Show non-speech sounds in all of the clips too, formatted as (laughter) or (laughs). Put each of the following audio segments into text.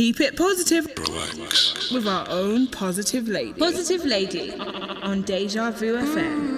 Keep it positive. Relax. With our own positive lady. Positive lady on Deja Vu FM.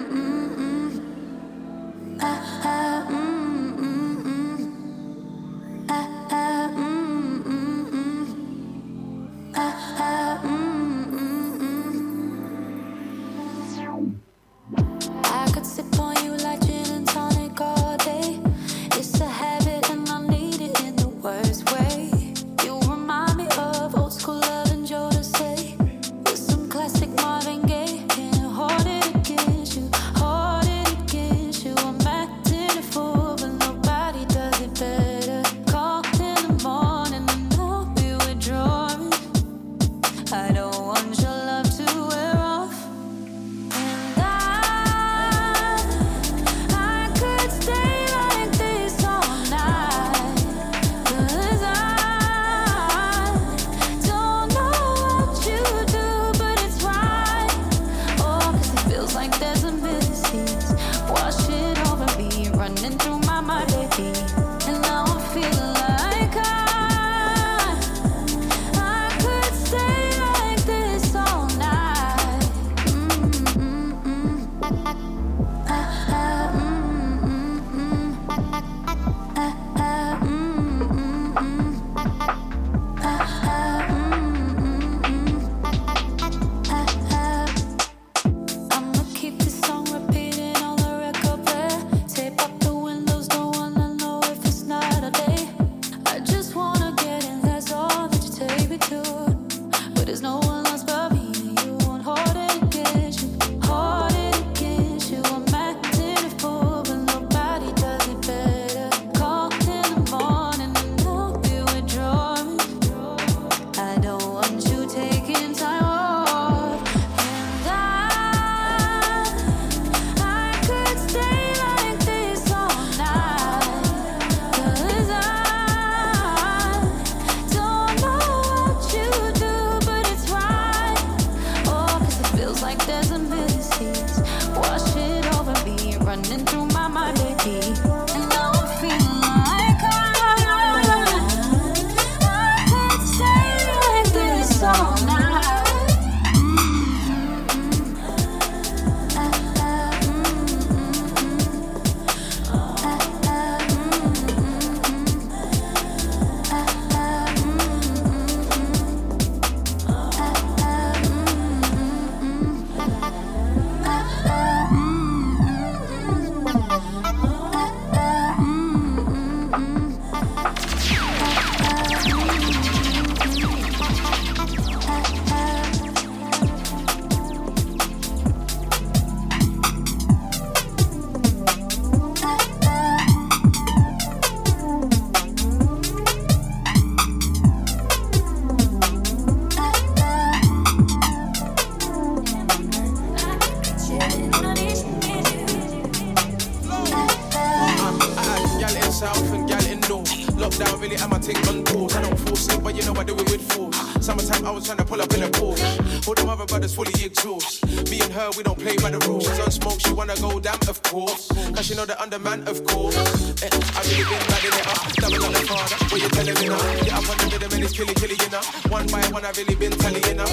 up on the and it's killing, killing, you know. One by one, I've really been telling, you know.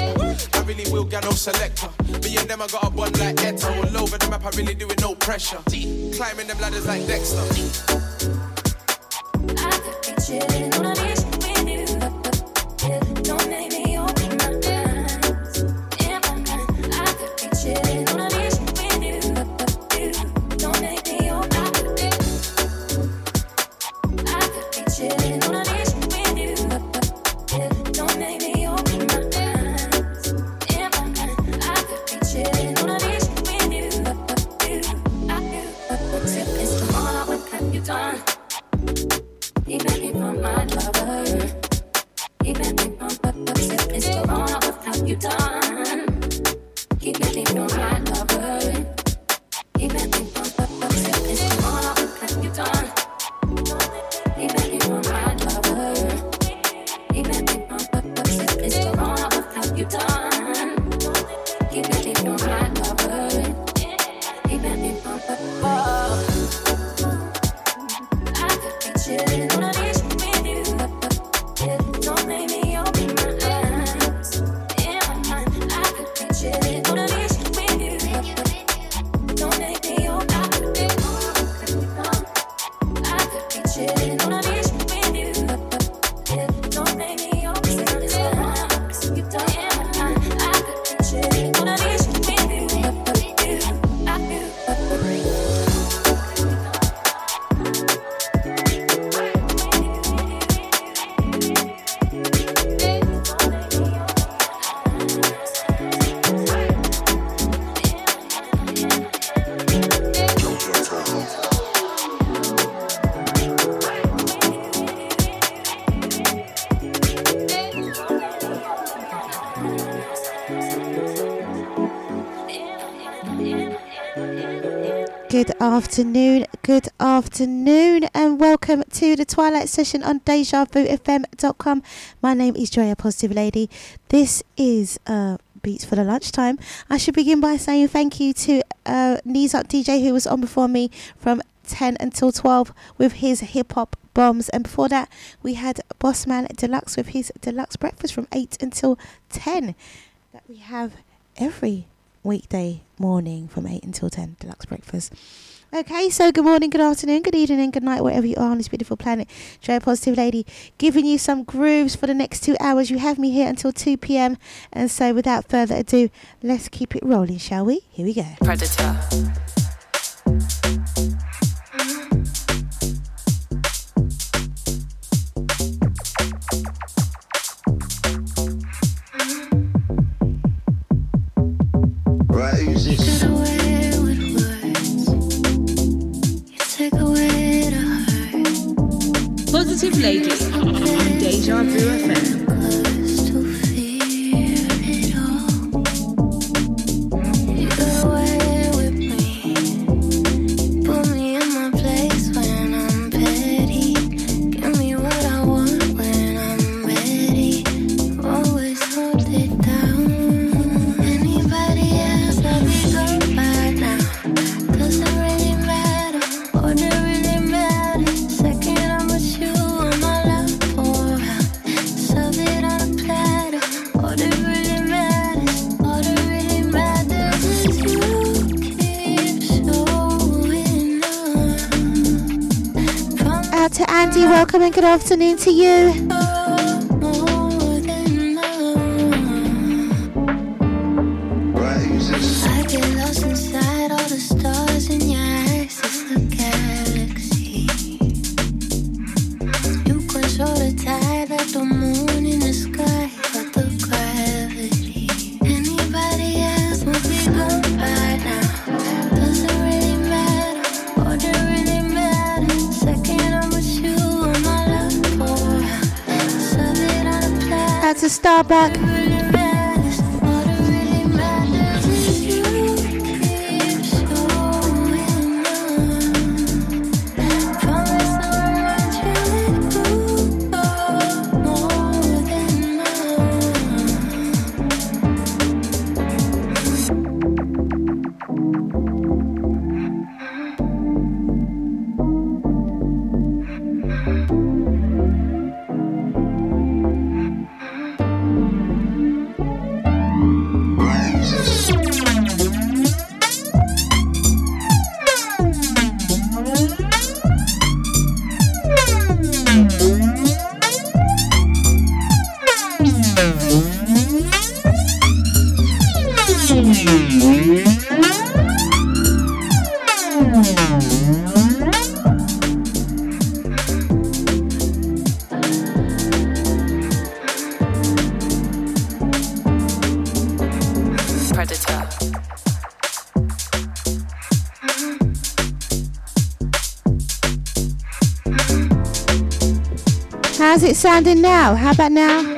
I really will get no selector. Me and them, I got a bond like Etta. All over the map, I really do it, no pressure. Climbing them ladders like Dexter. I could be chilling afternoon, good afternoon, and welcome to the Twilight Session on DejaVuFM.com. My name is Joya Positive Lady. This is uh, Beats for the Lunchtime. I should begin by saying thank you to uh, Knees Up DJ, who was on before me from 10 until 12 with his hip hop bombs. And before that, we had Bossman Deluxe with his deluxe breakfast from 8 until 10 that we have every weekday morning from 8 until 10, deluxe breakfast. Okay, so good morning, good afternoon, good evening, good night, wherever you are on this beautiful planet. Joy Positive Lady giving you some grooves for the next two hours. You have me here until 2 p.m. And so, without further ado, let's keep it rolling, shall we? Here we go. Predator. Lady on Deja Vu FM. Welcome and good afternoon to you. Back. Sounding now? How about now?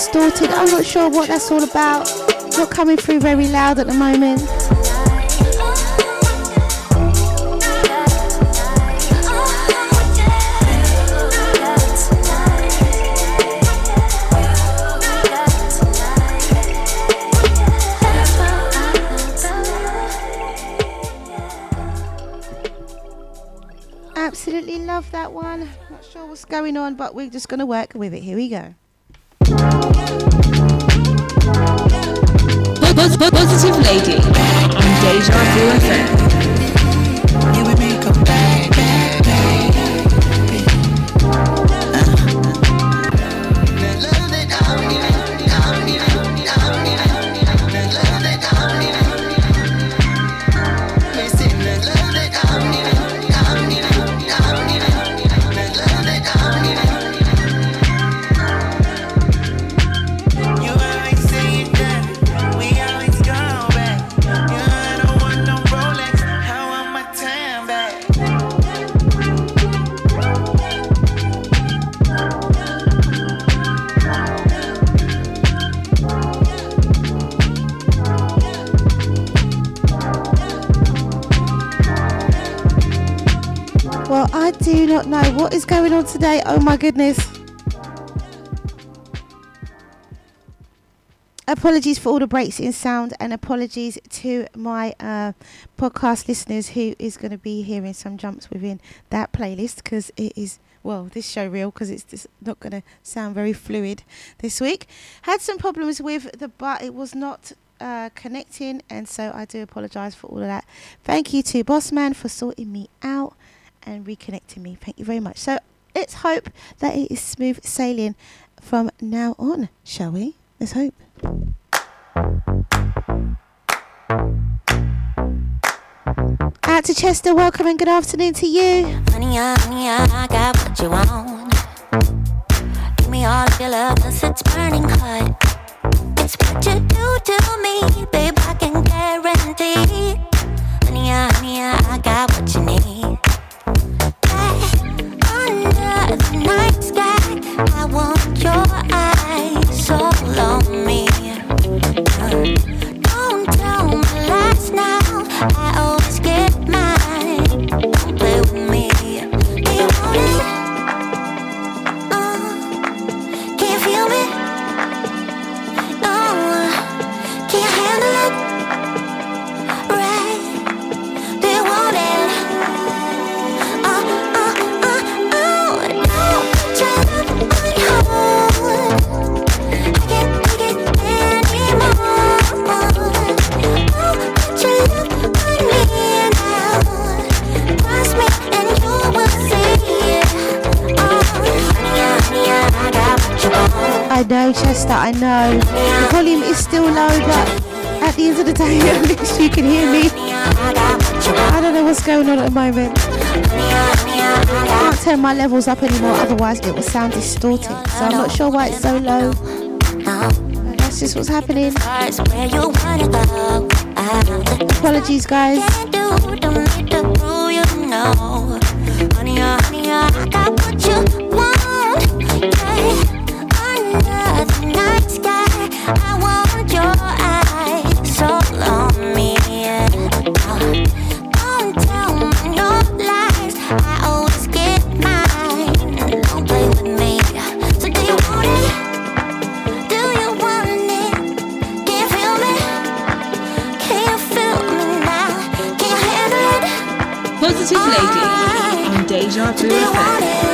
Distorted. I'm not sure what that's all about. Not coming through very loud at the moment. Absolutely love that one. Not sure what's going on, but we're just going to work with it. Here we go. Positive Lady on Deja Vu FM. On today. Oh my goodness. Apologies for all the breaks in sound and apologies to my uh, podcast listeners who is going to be hearing some jumps within that playlist because it is, well, this show reel because it's just not going to sound very fluid this week. Had some problems with the but it was not uh, connecting and so I do apologise for all of that. Thank you to Bossman for sorting me out and reconnecting me. Thank you very much. So let's hope that it is smooth sailing from now on, shall we? Let's hope. Out to Chester, welcome and good afternoon to you. Honey, honey, I got what you want. Give me all your love, it's burning hot. It's what you do to me, babe, I can guarantee. Honey, honey, I got what you need. I I know. The volume is still low, but at the end of the day, (laughs) at least you can hear me. I don't know what's going on at the moment. I can't turn my levels up anymore, otherwise it will sound distorted. So I'm not sure why it's so low. but That's just what's happening. Apologies, guys. Honey, honey, I got what you On Deja Vu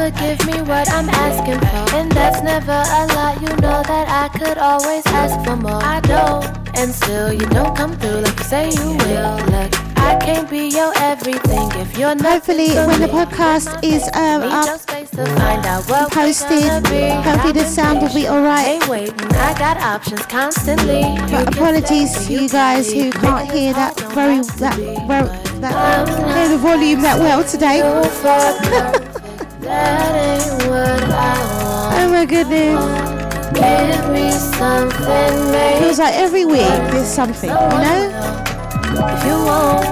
never give me what I'm asking for. And that's never a lot, you know that I could always ask for more. I don't, and still you don't come through like you say you will. Look, I can't be your everything if you're not. Hopefully, when the podcast is um, up, posted, hopefully the sound will be alright. I got options constantly. But apologies to you guys who can't hear that very that very that hear the volume that well today. (laughs) Oh my goodness. Give me something, make Feels like every week there's something, you know? if you want.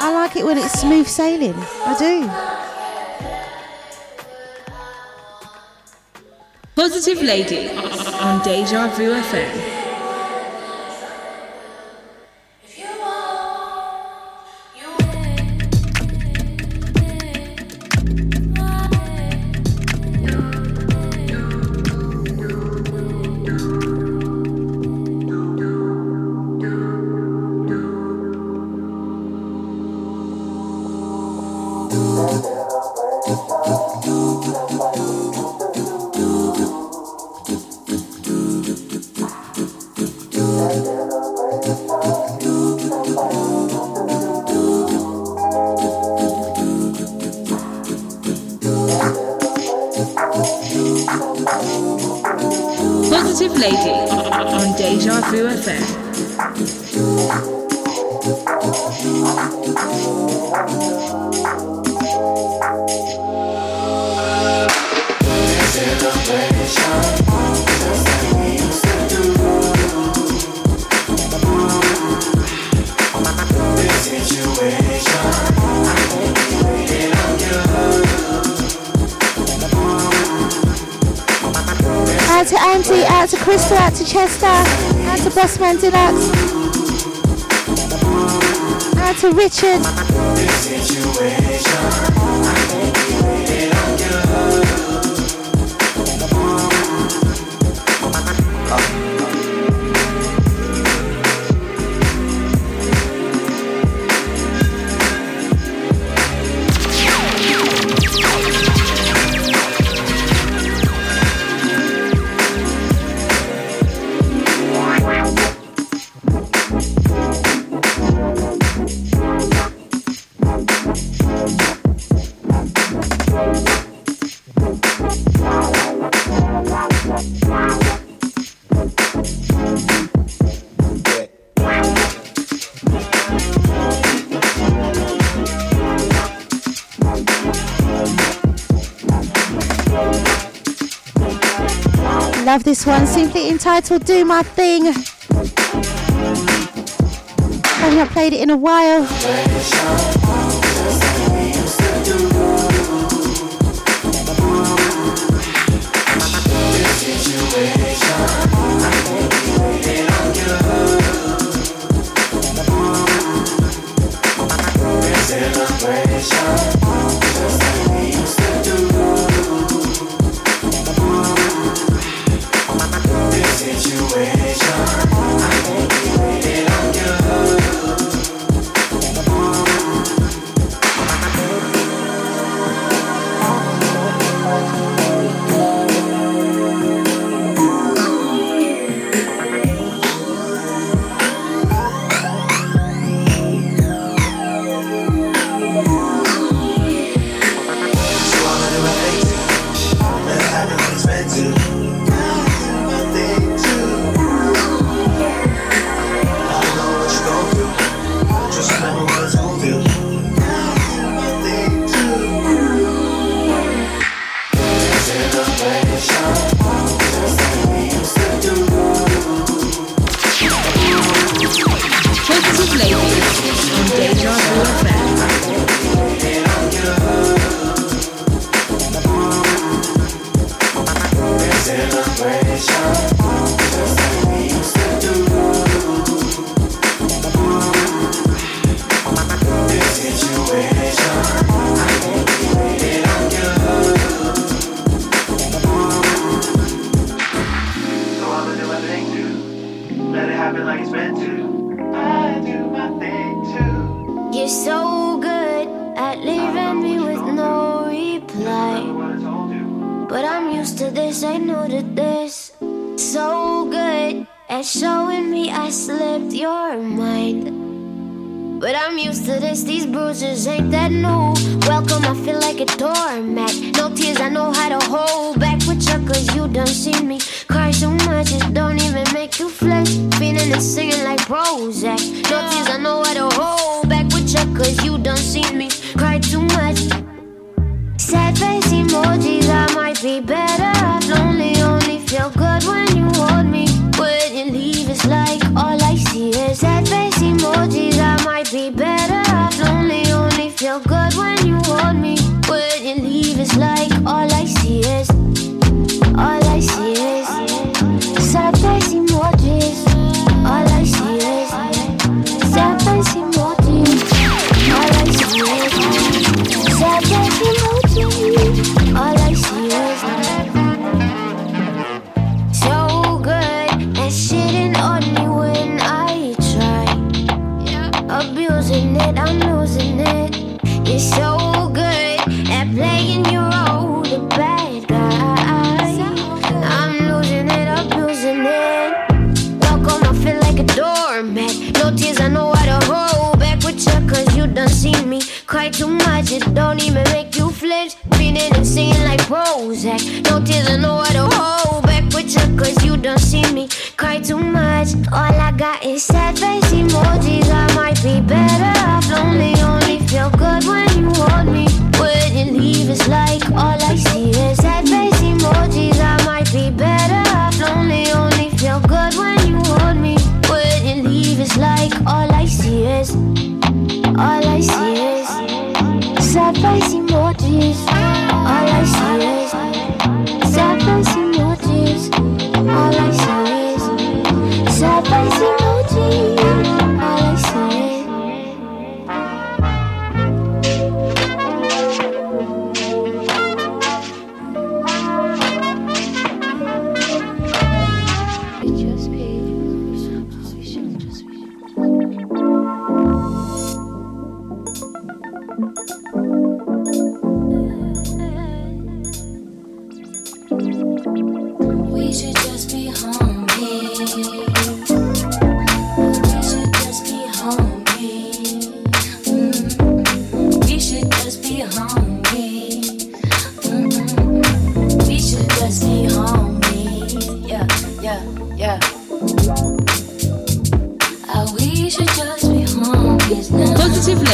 I like it when it's smooth sailing. I do. Positive Lady on Deja Vu FM. Out to Richard. This one, simply entitled Do My Thing. I've not played it in a while.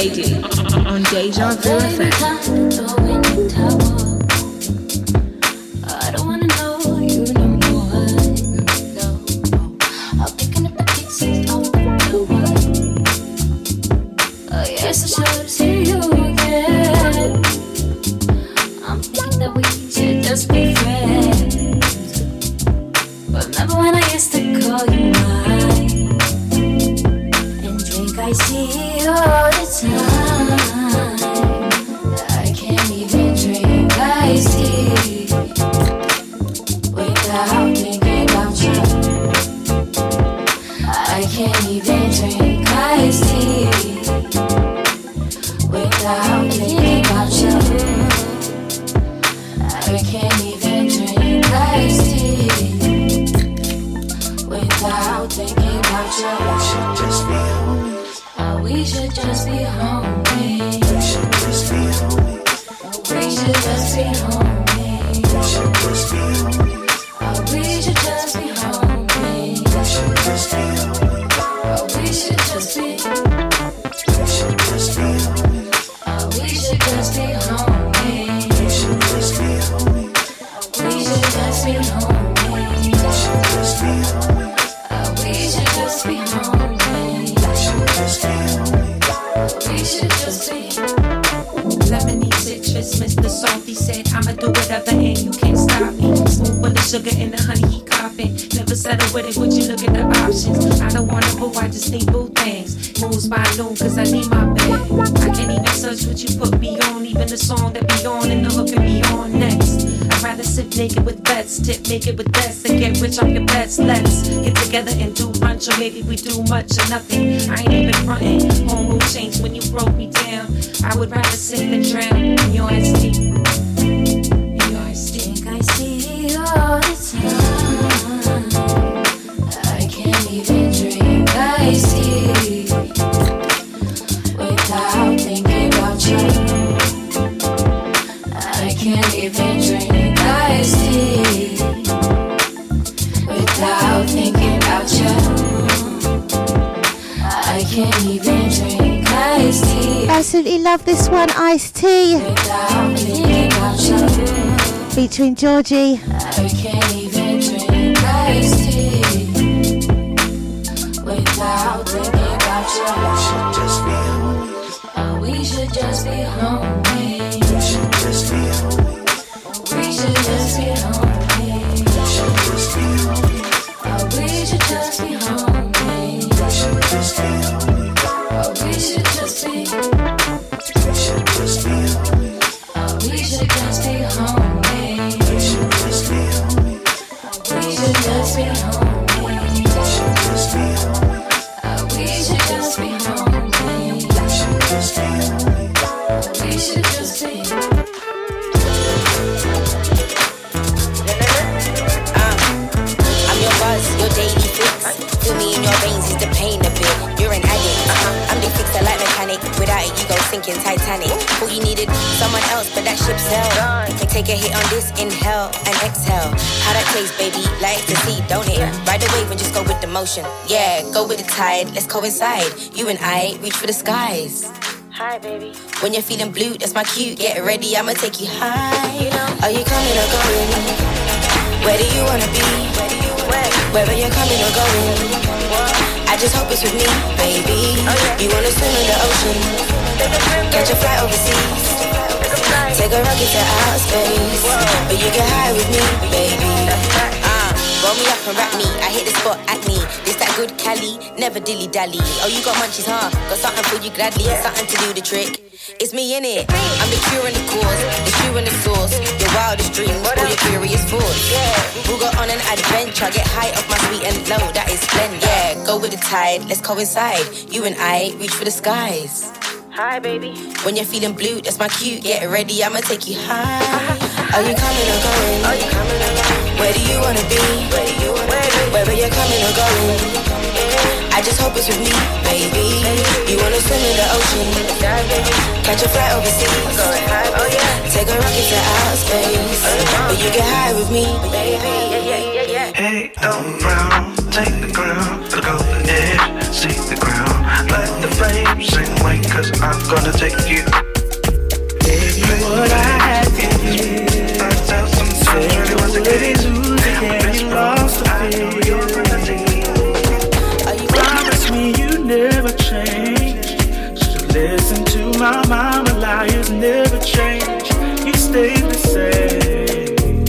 Lady on Deja Vu featuring Georgie. Exhale. How that taste, baby? Like to see, don't it? Ride the wave and just go with the motion. Yeah, go with the tide. Let's coincide. You and I reach for the skies. Hi, baby. When you're feeling blue, that's my cue. Get ready, I'ma take you high. Are you coming or going? Where do you wanna be? Wherever you're coming or going. I just hope it's with me, baby. Oh, you wanna swim in the ocean? Catch a flight overseas. Take a rocket to outer space. But you get high with me, baby. Uh, roll me up and wrap me. I hit the spot at me. This that good Cali, never dilly dally. Oh, you got munchies, huh? Got something for you gladly, something to do the trick. It's me in it. I'm the cure and the cause, the shoe and the source. Your wildest dreams, or your curious thoughts. We'll go on an adventure, get high off my sweet and low. That is blend, yeah. Go with the tide, let's coincide. You and I reach for the skies. Hi, baby. When you're feeling blue, that's my cue. Get ready, I'ma take you high. Are you coming or going? Are you coming or going? Where do you wanna be? Where do you wanna be? Wherever you're coming or going. I just hope it's with me, baby. You wanna swim in the ocean? Catch a flight overseas. Oh yeah. Take a rocket to outer space. Oh, but you get high with me, baby. Hey, don't frown, take the ground, the edge, see the ground. Let the flames sing away, cause I'm gonna take you. Baby, what I had you. I tell some stories, really was kid. But you lost the feeling. Promise me you never change. So listen to my mama, liars never change. You stay the same.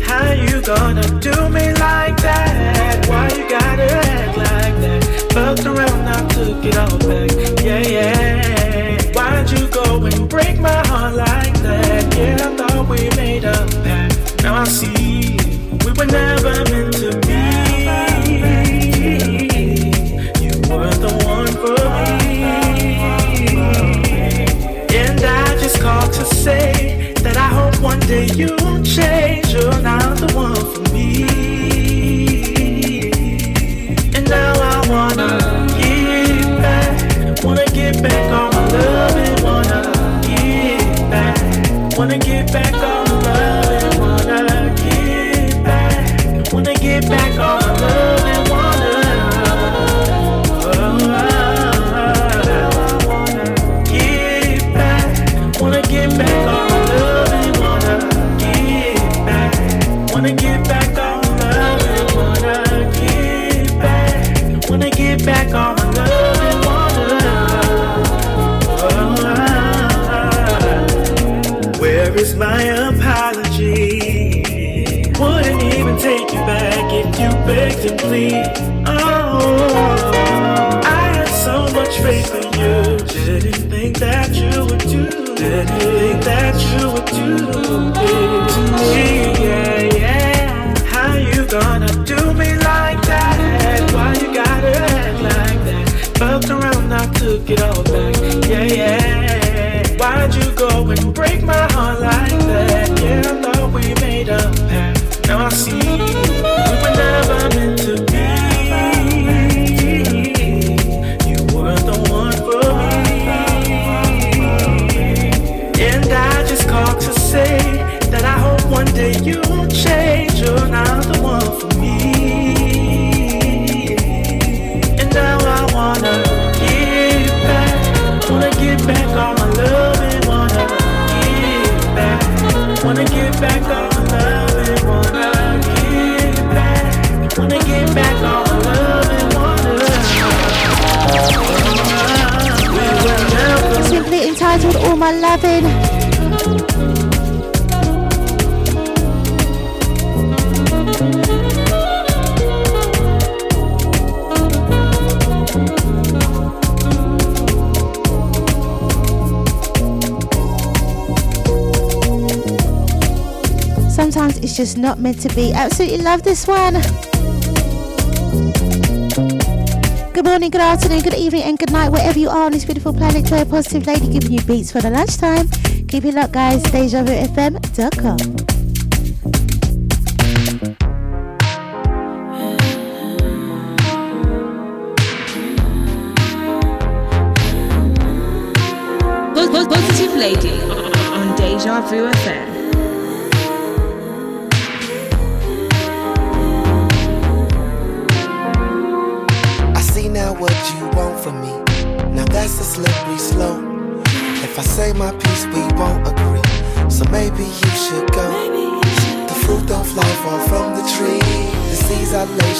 How you gonna do me like that? I took it all back. Yeah, yeah. Why'd you go and break my heart like that? Yeah, I thought we made a pact. Now I see we were never meant to be. You were the one for me. And I just called to say that I hope one day you'll change. You're not the one for me. And now I. Wanna get back on my love wanna get back. Wanna get back and wanna get back. Wanna get back all Oh, I had so much faith in you. Didn't think that you would do. Didn't think that you would do it to me. Yeah, yeah. How you gonna do me like that? Why you gotta act like that? Fucked around, I took it all back. Yeah, yeah. Why'd you go and break my heart like that? Yeah, I thought we made a pact. Now I see we were never day you change. just not meant to be. Absolutely love this one. Good morning, good afternoon, good evening, and good night, wherever you are on this beautiful planet. Joy Positive Lady giving you beats for the lunchtime. Keep it locked, guys. DejaVuFM.com. Positive Lady on Deja Vu FM.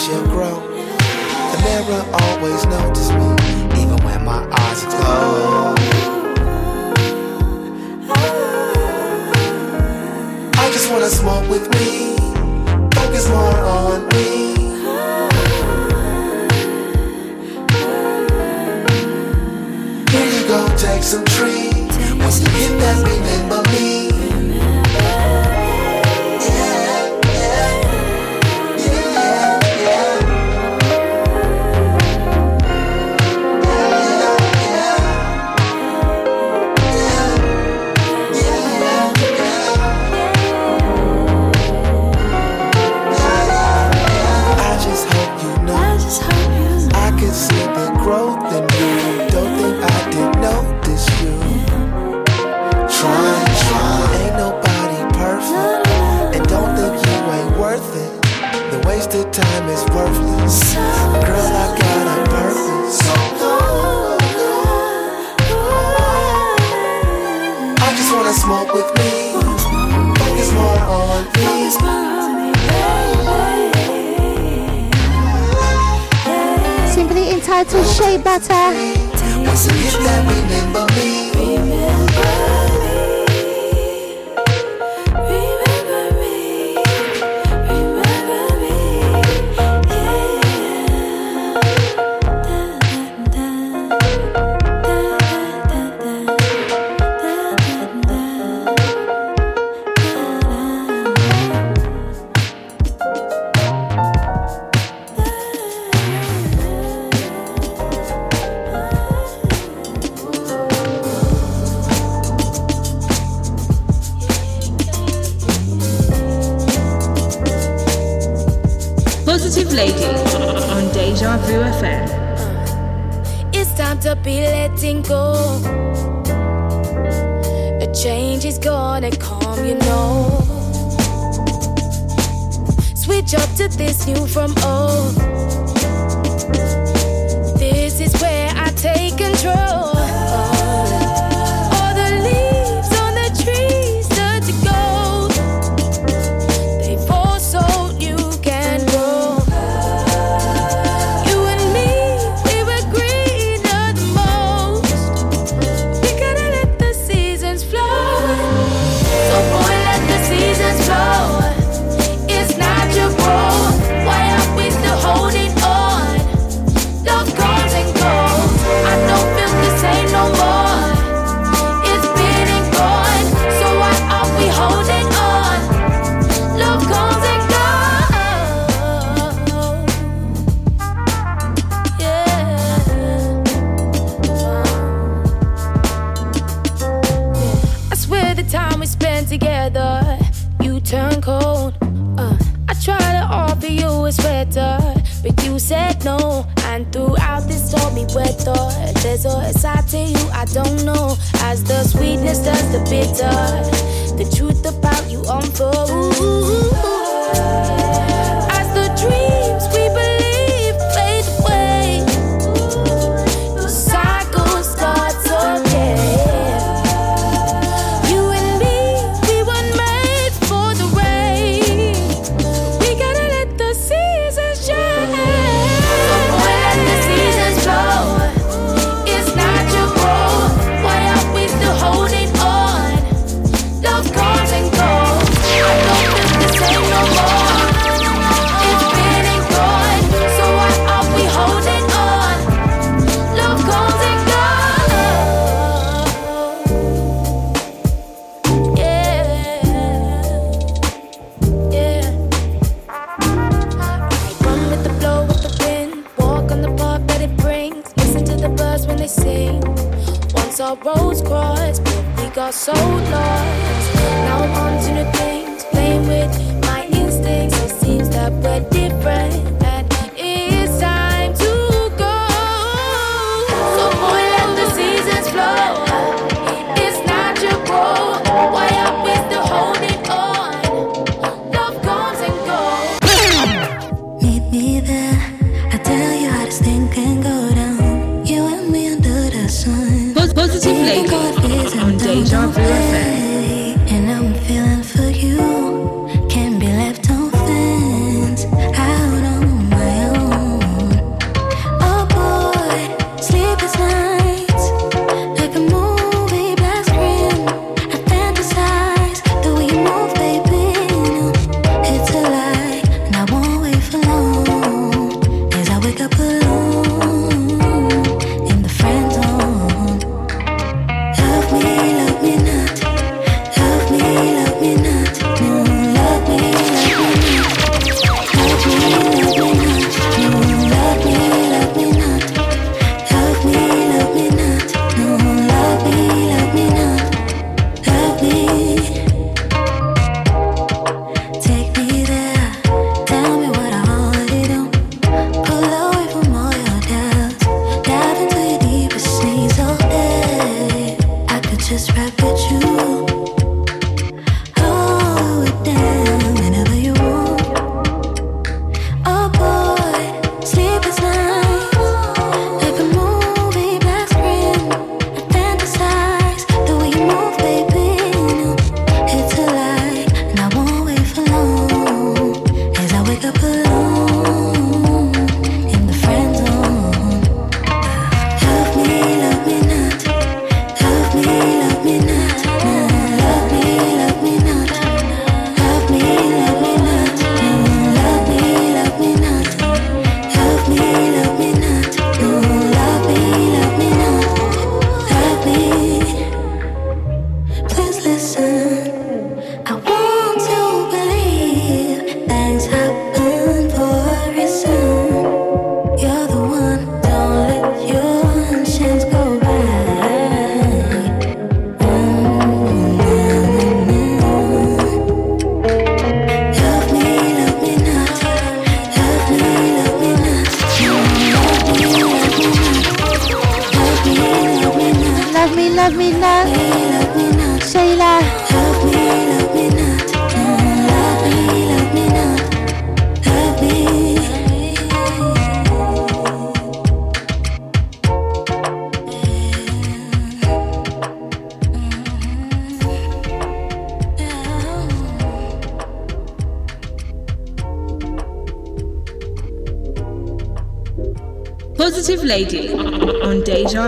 shall grow. The mirror always notices. is or it's I to you, I don't know. As the sweetness does the bitter, the truth about you unfolds.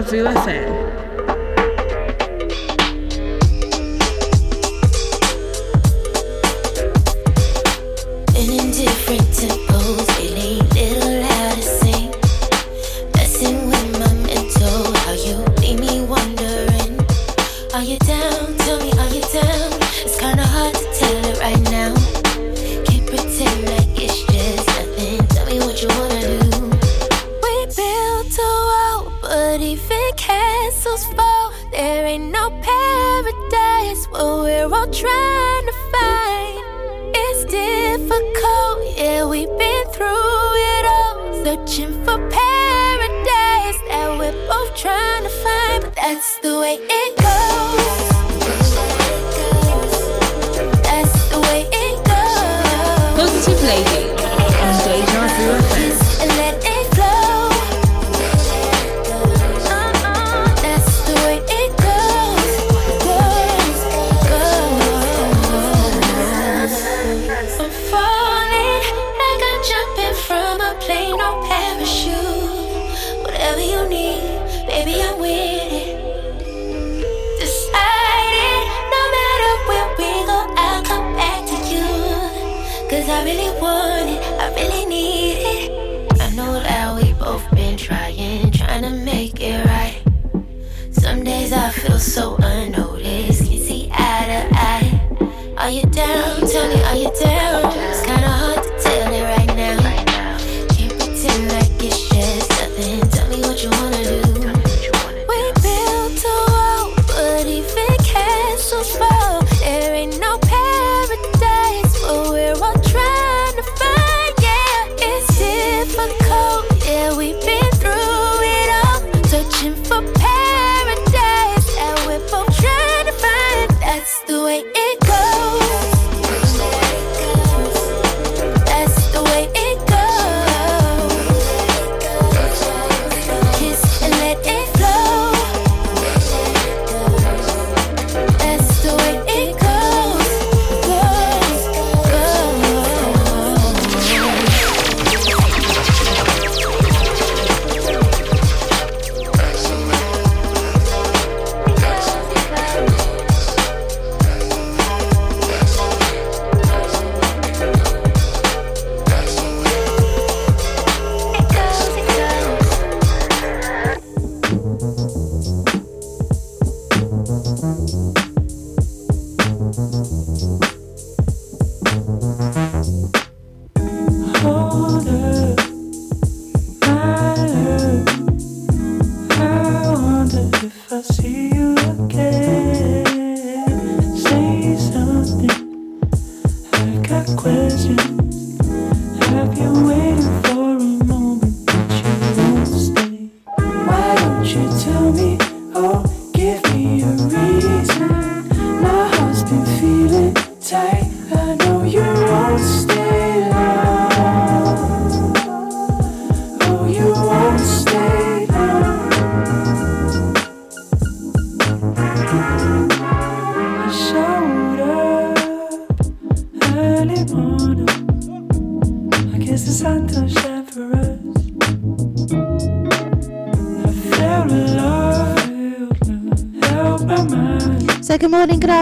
On Deja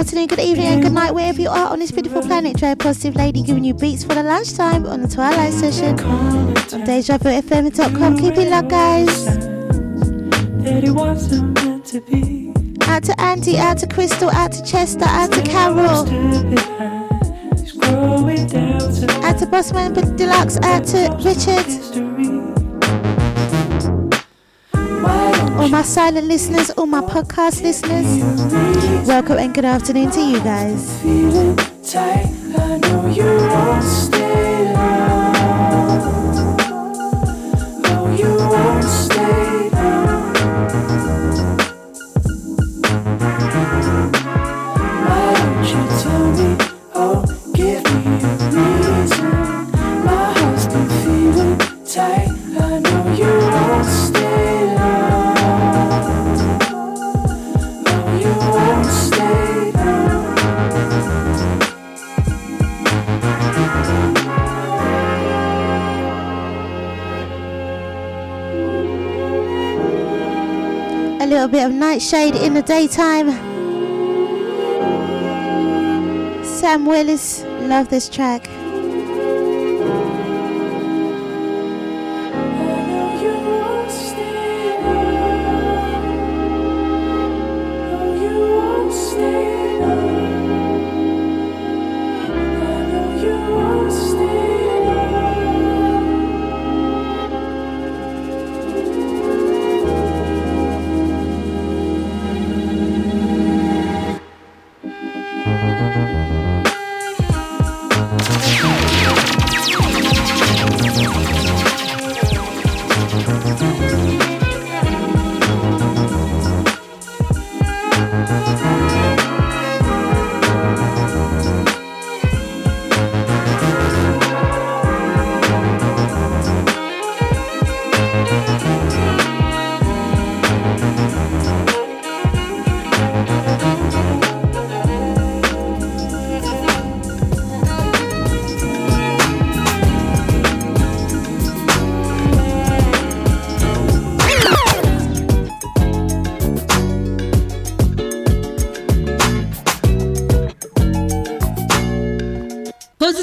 afternoon, good evening, and good mm. night, wherever you are on this beautiful planet. Joe Positive Lady giving you beats for the lunchtime on the Twilight Session on DejaVuFM.com. Keep it locked, guys. Out to Andy, out to Crystal, out to Chester, out to Carol. Out to Bossman Deluxe, out to Richard. my silent listeners, all my podcast listeners, welcome and good afternoon to you guys. Shade in the daytime. Sam Willis, love this track.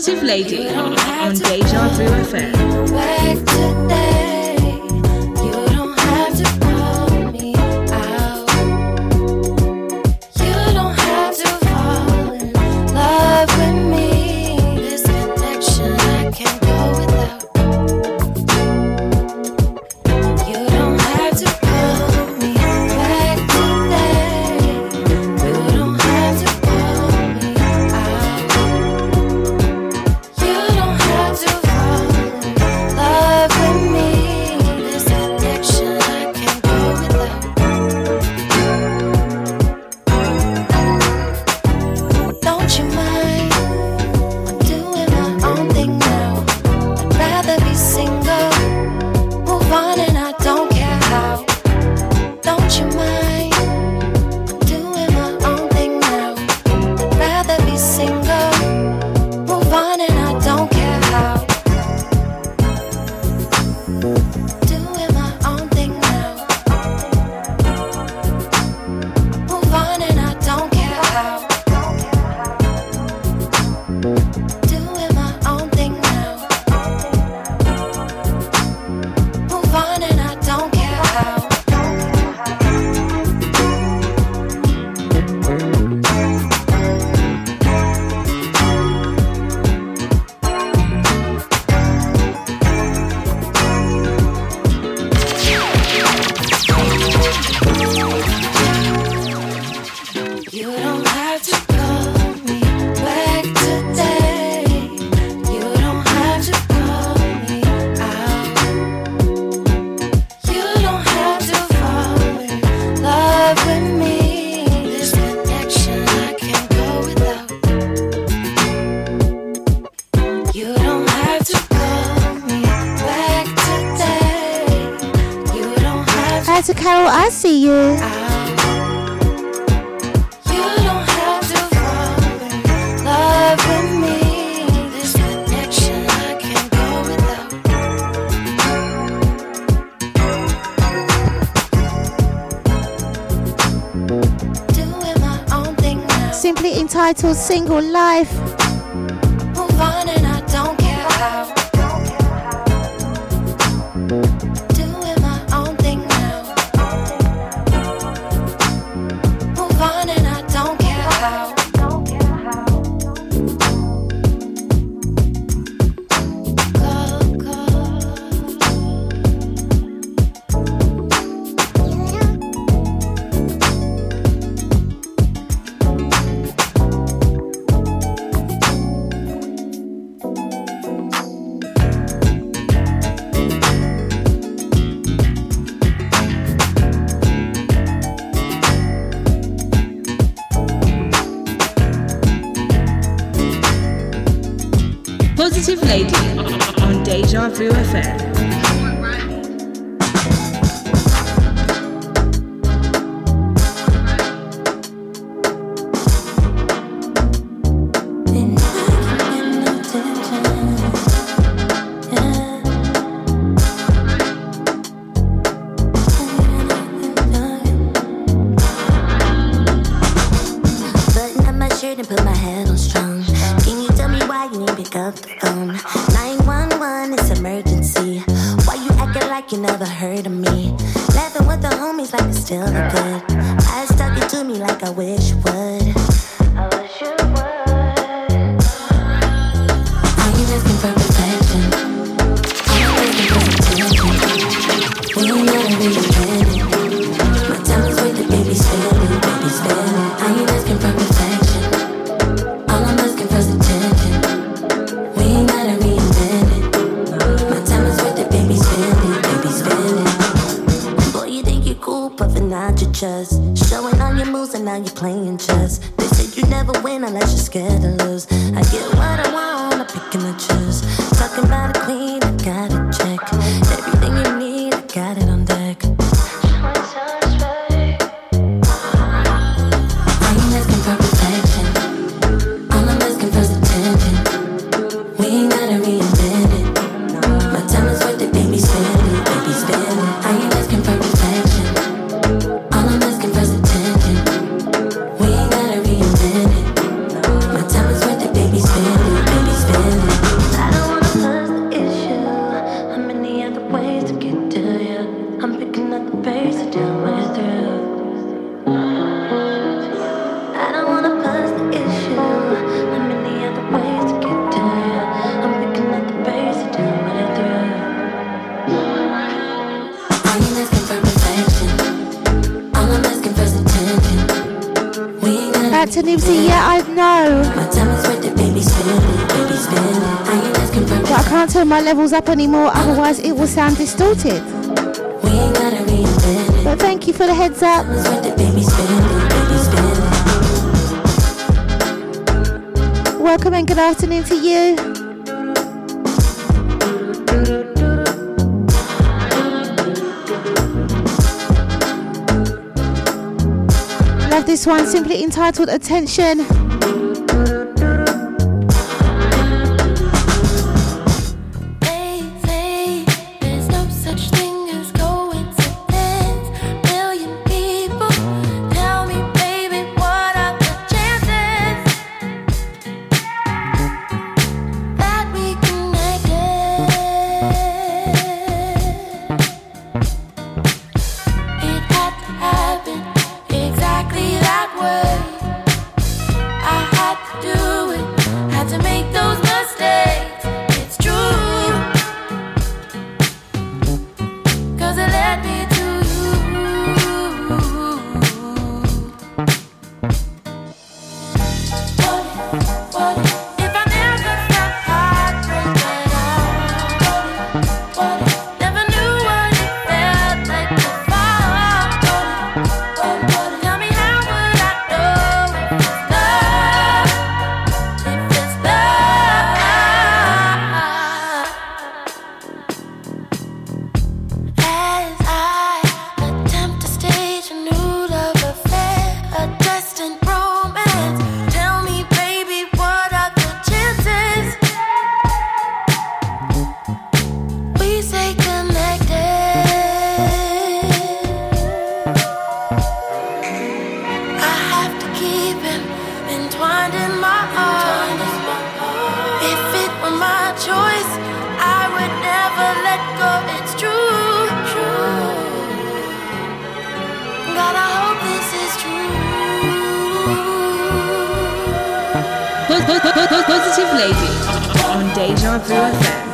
Sensitive Lady on Deja Vu FM. single life. lively promise like it's still good. I stuck it to me like I wish would. levels up anymore, otherwise it will sound distorted. But thank you for the heads up. Welcome and good afternoon to you. Love this one simply entitled Attention. Positive Lady on Deja Vu FM.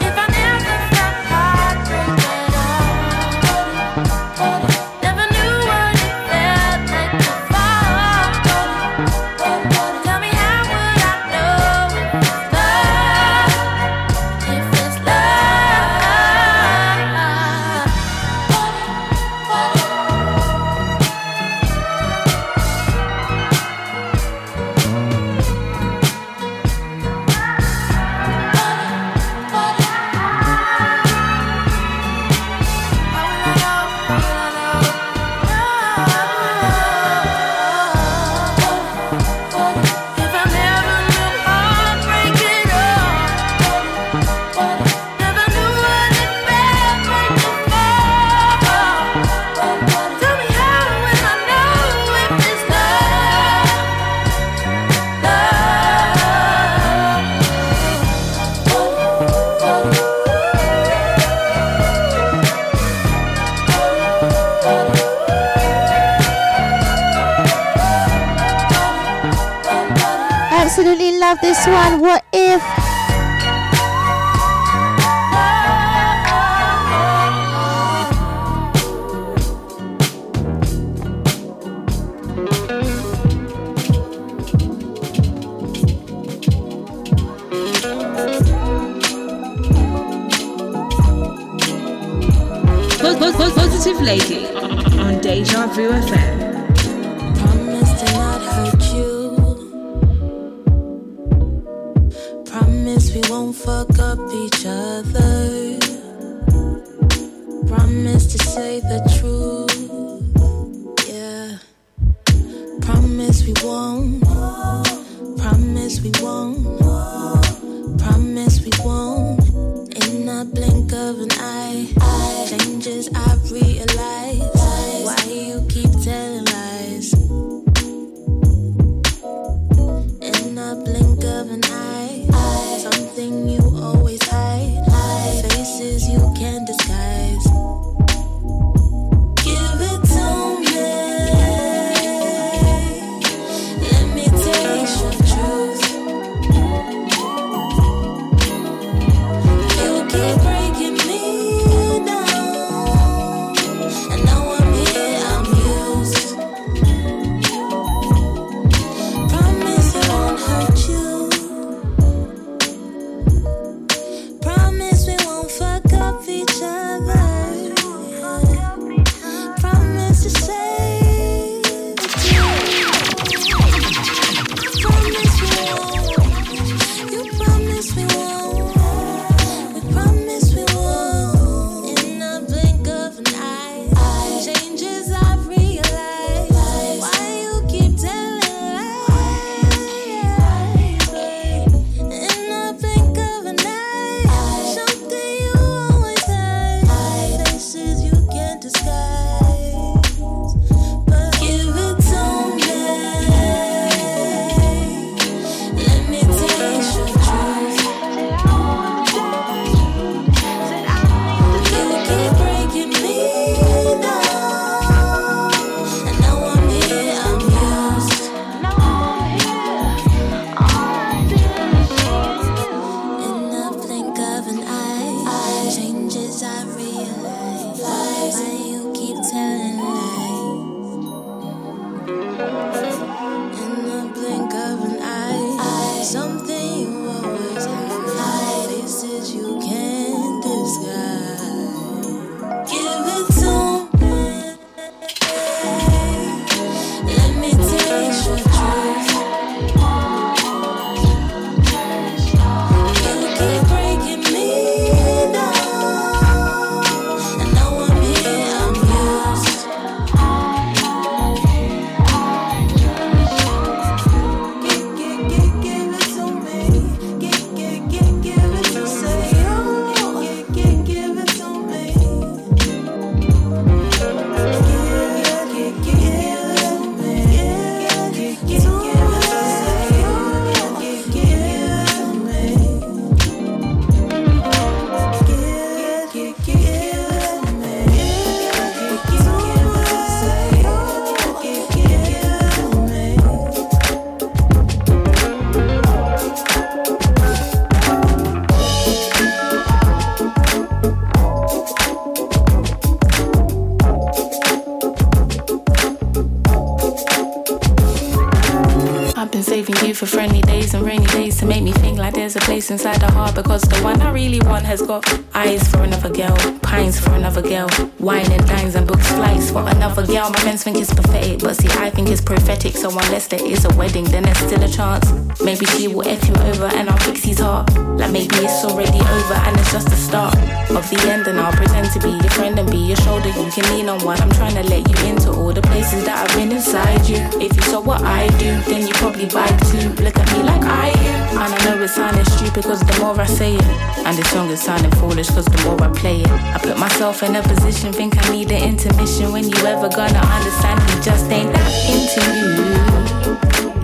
Place inside the heart because the one I really want has got eyes for another girl, pines for another girl, wine and dines and books flights for another girl. My friends think it's pathetic, but see, I think it's prophetic. So unless there is a wedding, then there's still a chance. Maybe she will F him over and I'll fix his heart. Like maybe it's already over and it's just the start of the end, and I'll pretend to be your friend and be your shoulder you can lean on while I'm trying to let you into all the places that I've been inside you. If you saw what I do, then you probably vibe too. Look at me like I am. And I know it's sounding stupid because the more I say it, and the song is sounding foolish because the more I play it, I put myself in a position, think I need an intermission. When you ever gonna understand me, just ain't that into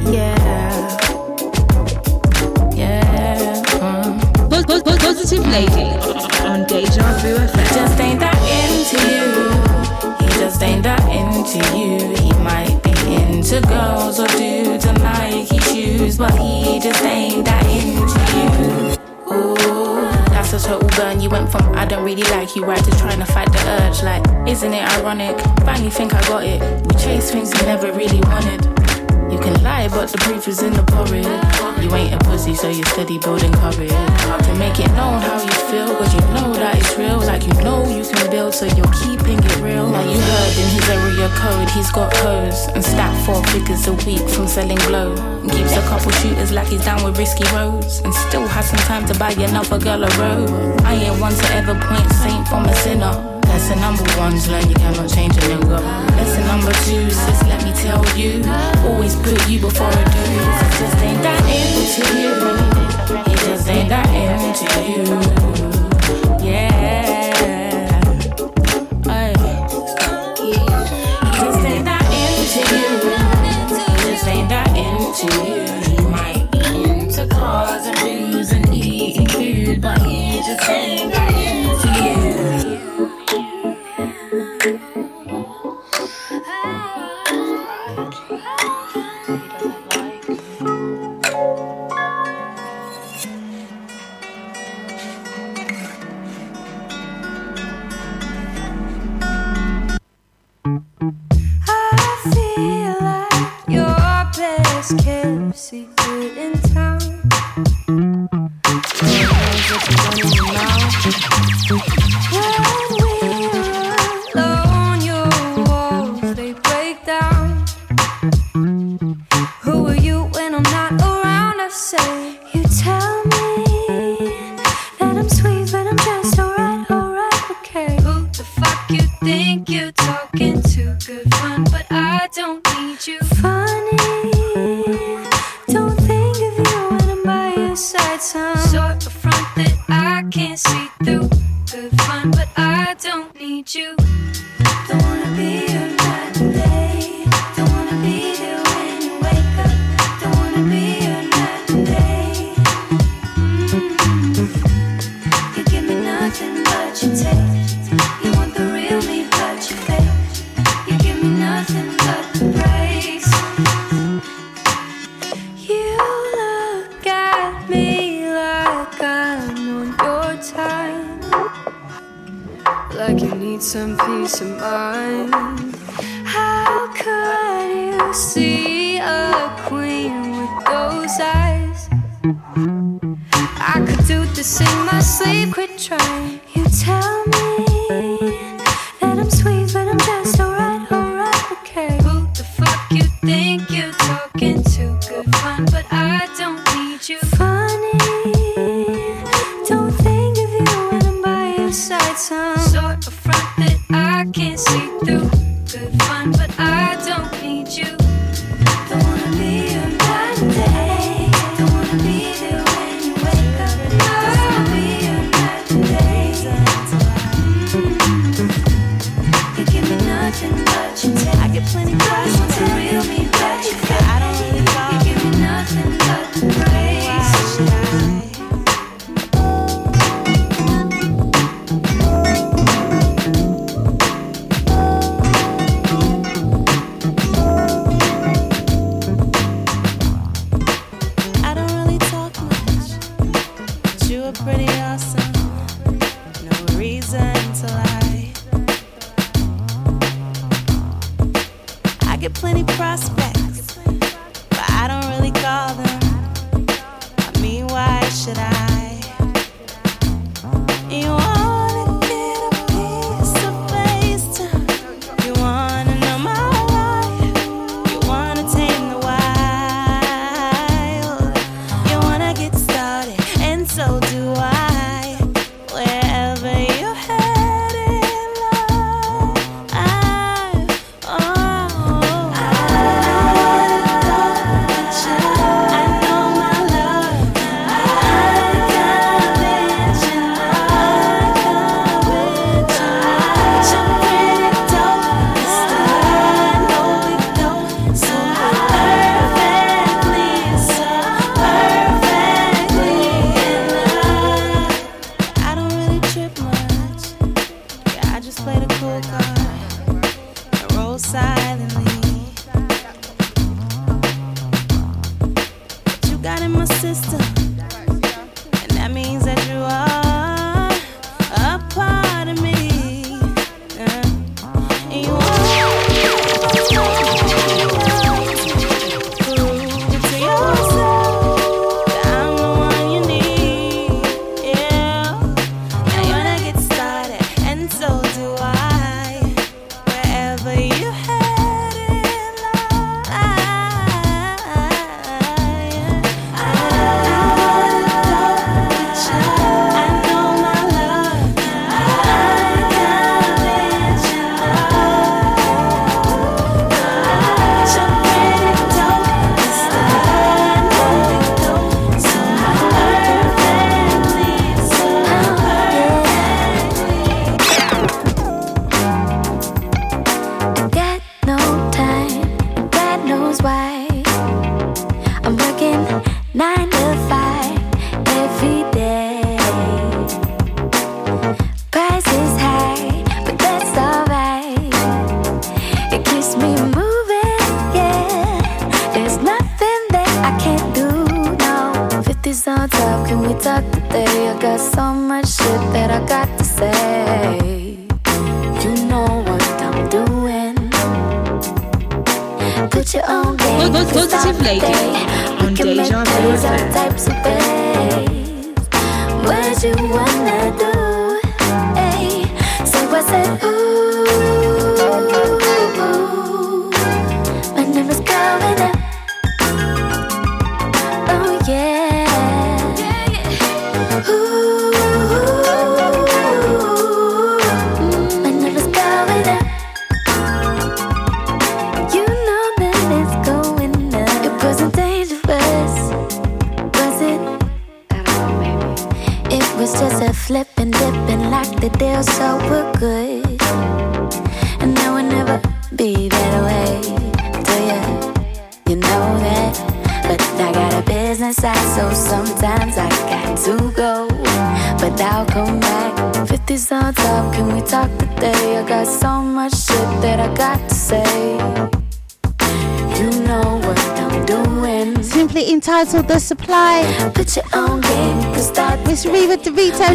you. Yeah. Lady on Deja Vu FM. He just ain't that into you. He just ain't that into you. He might be into girls or dudes and Nike shoes, but he just ain't that into you. Ooh, that's a total burn. You went from I don't really like you right to trying to fight the urge. Like, isn't it ironic? Finally think I got it. We chase things we never really wanted. Can lie, but the proof is in the porridge. You ain't a pussy, so you're steady building courage. To make it known how you feel, but you know that it's real. Like you know you can build, so you're keeping it real. Now you heard in his area code, he's got hoes and stack four figures a week from selling blow. And keeps a couple shooters like he's down with risky roads. And still has some time to buy another girl a robe. I ain't one to ever point saint from a sinner. Lesson number one's learn you cannot change a nigga. Lesson number two, sis, let me tell you. Always put you before a dude. It just ain't that into you. He just ain't that into you. Yeah. He just ain't that into you. He just ain't that into you. He might be into and and eating but he just ain't that best kept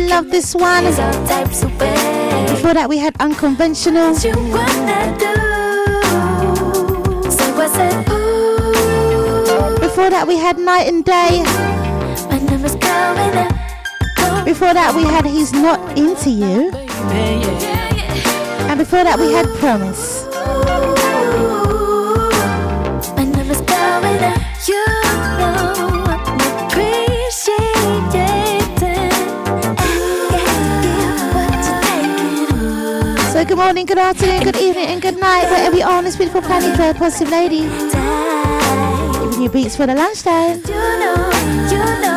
love this one. Before that, we had Unconventional. Before that, we had Night and Day. Before that, we had He's Not Into You. And before that, we had Promise. good morning, good afternoon, good evening, and good night, wherever you are on this beautiful planet, very positive lady. Giving you beats for the lunchtime. You know, you know,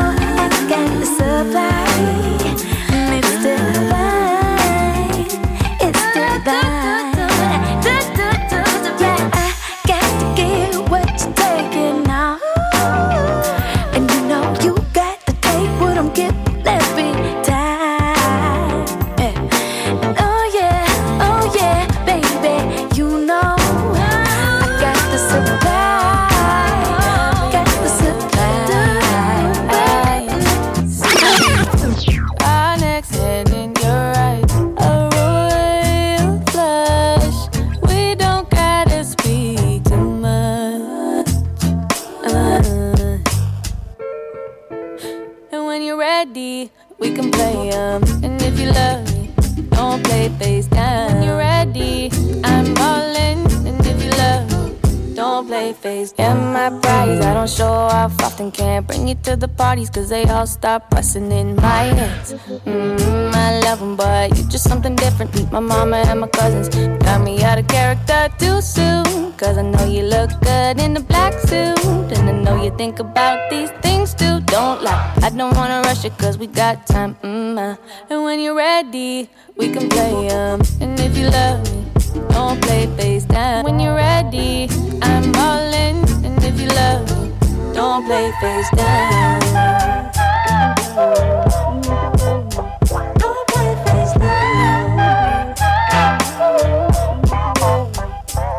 don't play face. Yeah, my prize, I don't show off often. Can't bring you to the parties, cause they all start busting in my hands. Mm, I love them, but you just something different. My mama and my cousins. Got me out of character too soon. Cause I know you look good in the black suit. And I know you think about these things too. Don't lie, I don't wanna rush it, cause we got time. Mm, uh. And when you're ready, we can play 'em. And if you love me, don't play face down. When you're ready, I'm all in. And if you love me, don't play face down.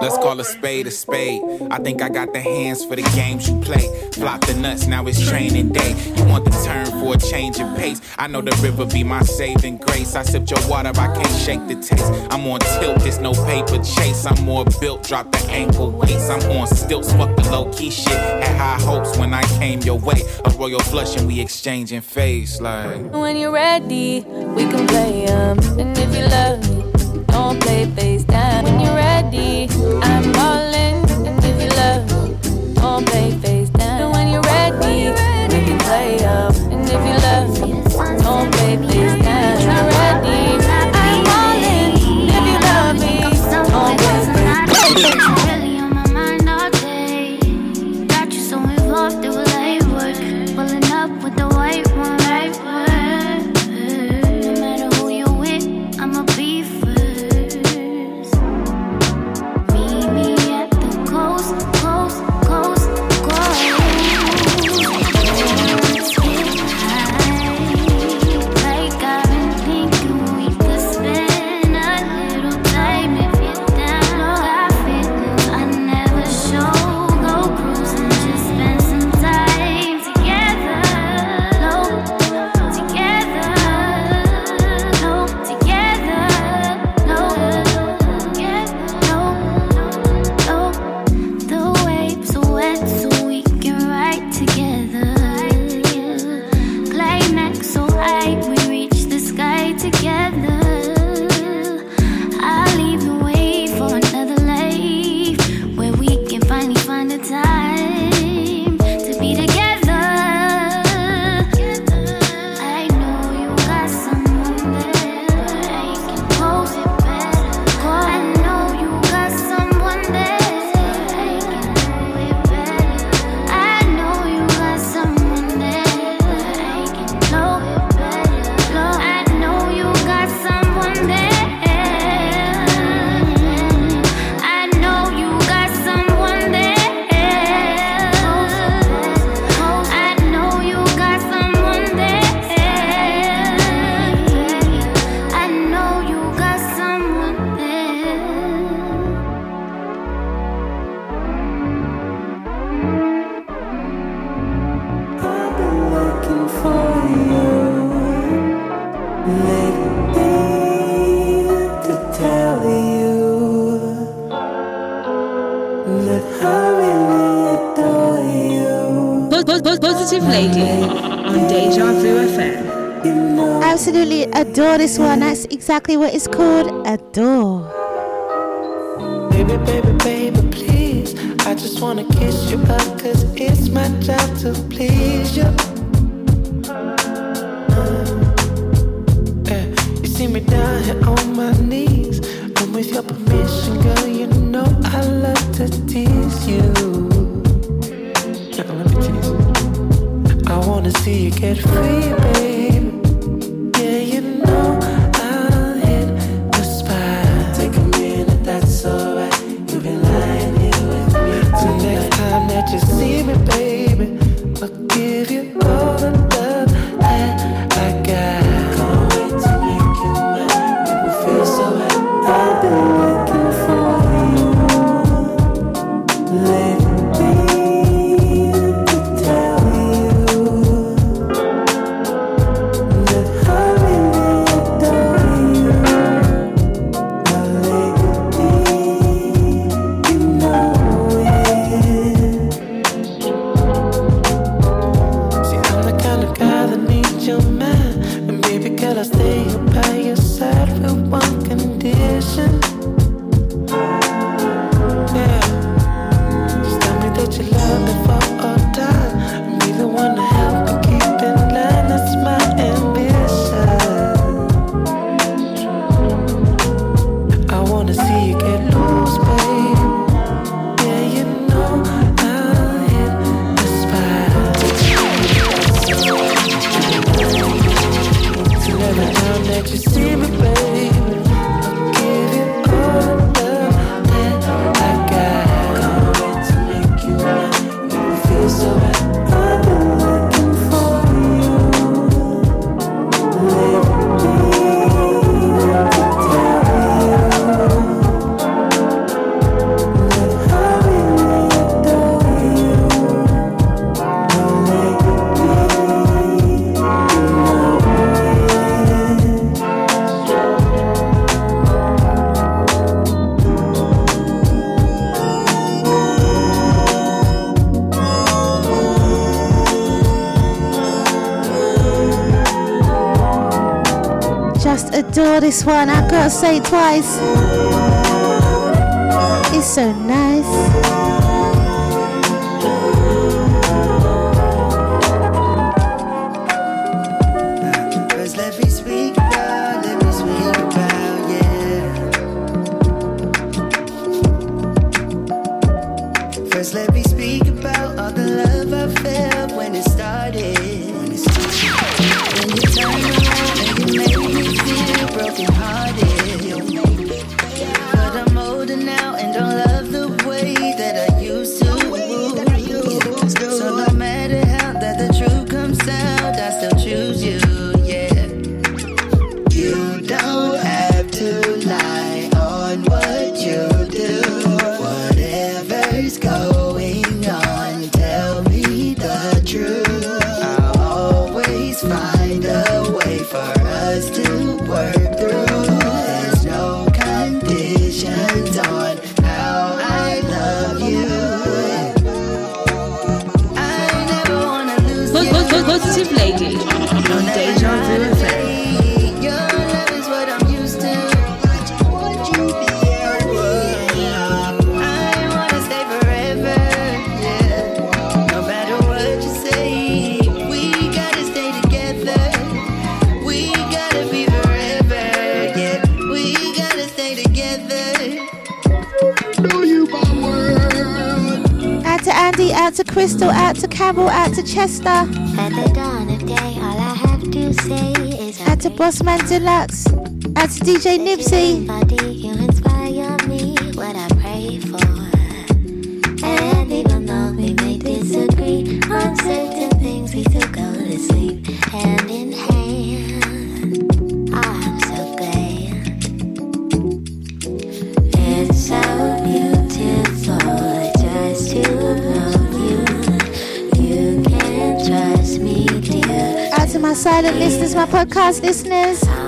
Let's call a spade a spade. I think I got the hands for the games you play. Flop the nuts, now it's training day. You want the turn for a change of pace. I know the river be my saving grace. I sipped your water, I can't shake the taste. I'm on tilt, there's no paper chase. I'm more built, drop the ankle weights. I'm on stilts, fuck the low key shit. Had high hopes when I came your way. A royal flush and we exchanging face like. When you're ready, we can play 'em. And if you love me, don't play face down. When you're ready, exactly what is called. a Baby, this one, I gotta say twice. It's so nice. play together. Do you my world? Out to Andy, out to Crystal, out to Carol, out to Chester. At the dawn of day, all I have to say is. Out to Bossman Deluxe, out to DJ Nipsey. silent listeners, my podcast listeners.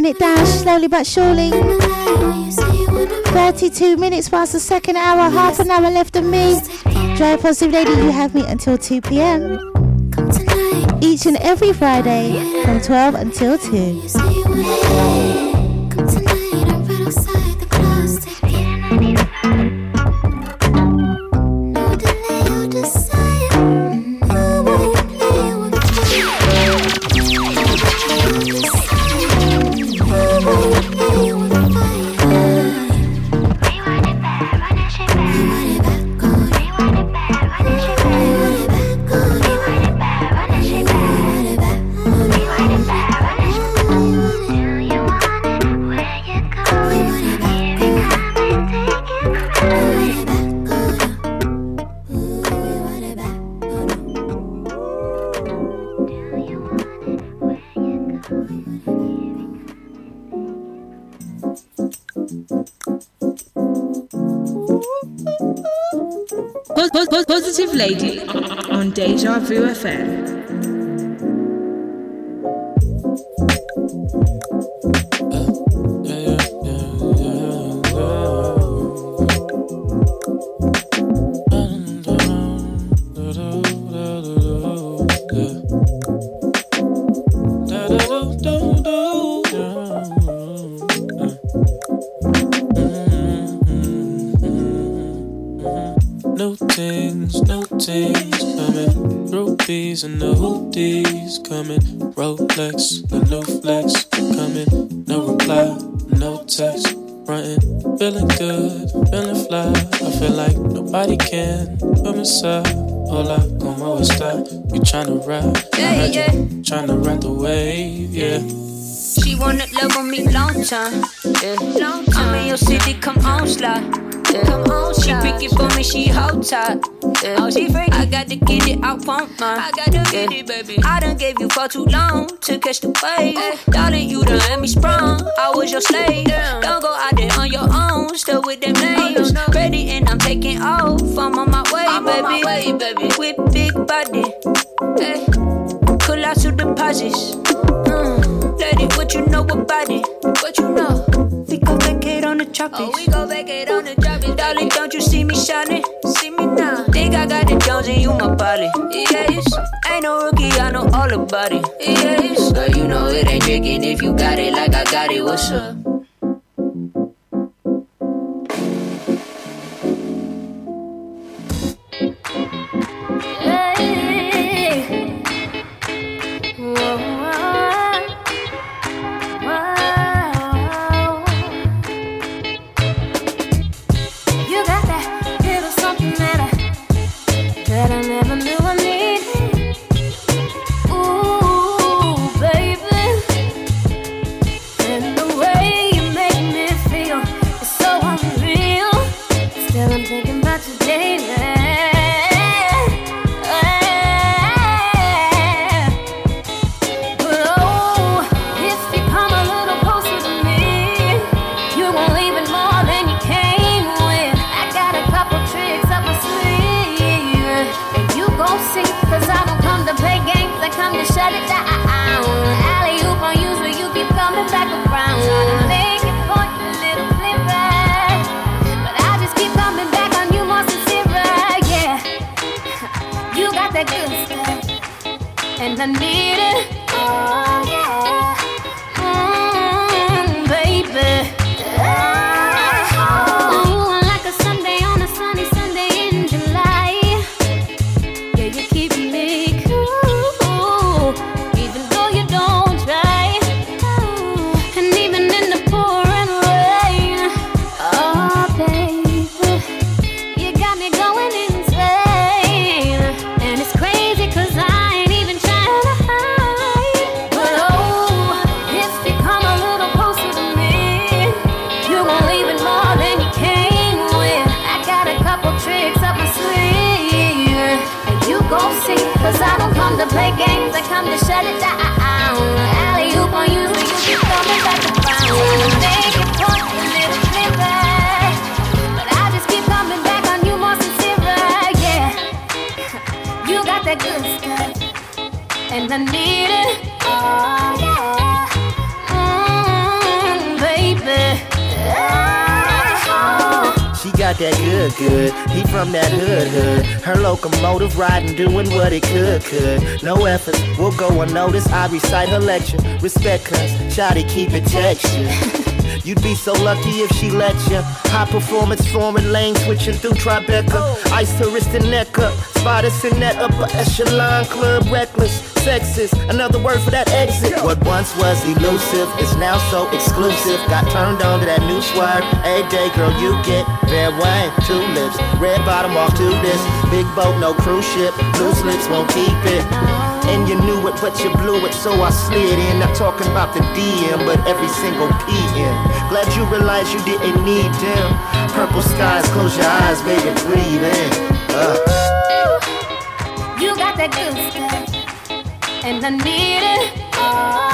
slowing it down slowly but surely. 32 minutes past the second hour, half an hour left of me. Drea Positive Lady, you have me until 2 pm. Each and every Friday from 12 until 2. Lady on Deja Vu FM. flex, the new flex. Coming, no reply, no text. Running, feeling good, feeling fly. I feel like nobody can put me aside. Hold up, come over, stop. You tryna ride, yeah, yeah. tryna ride the wave, yeah. She wanna love on me long time, yeah. Long time. I'm in your city, come on, slide. Yeah. Come on, she freaky for me, she hold tight. Yeah. Oh, she freaky. I got to get it, out, pump mine. I got to baby. I done gave you far too long to catch the wave. Darling, you done let me sprung. I was your slave. Damn. like I got it, what's up? Club, reckless, sexist. Another word for that exit. What once was elusive is now so exclusive. Got turned on to that new swerve. Hey, day girl, you get fair wine, two lips. Red bottom off to this. Big boat, no cruise ship. Loose lips won't keep it. And you knew it, but you blew it, so I slid in. Not talking about the DM, but every single PM. Glad you realized you didn't need them. Purple skies, close your eyes, baby, breathe in. And I need it.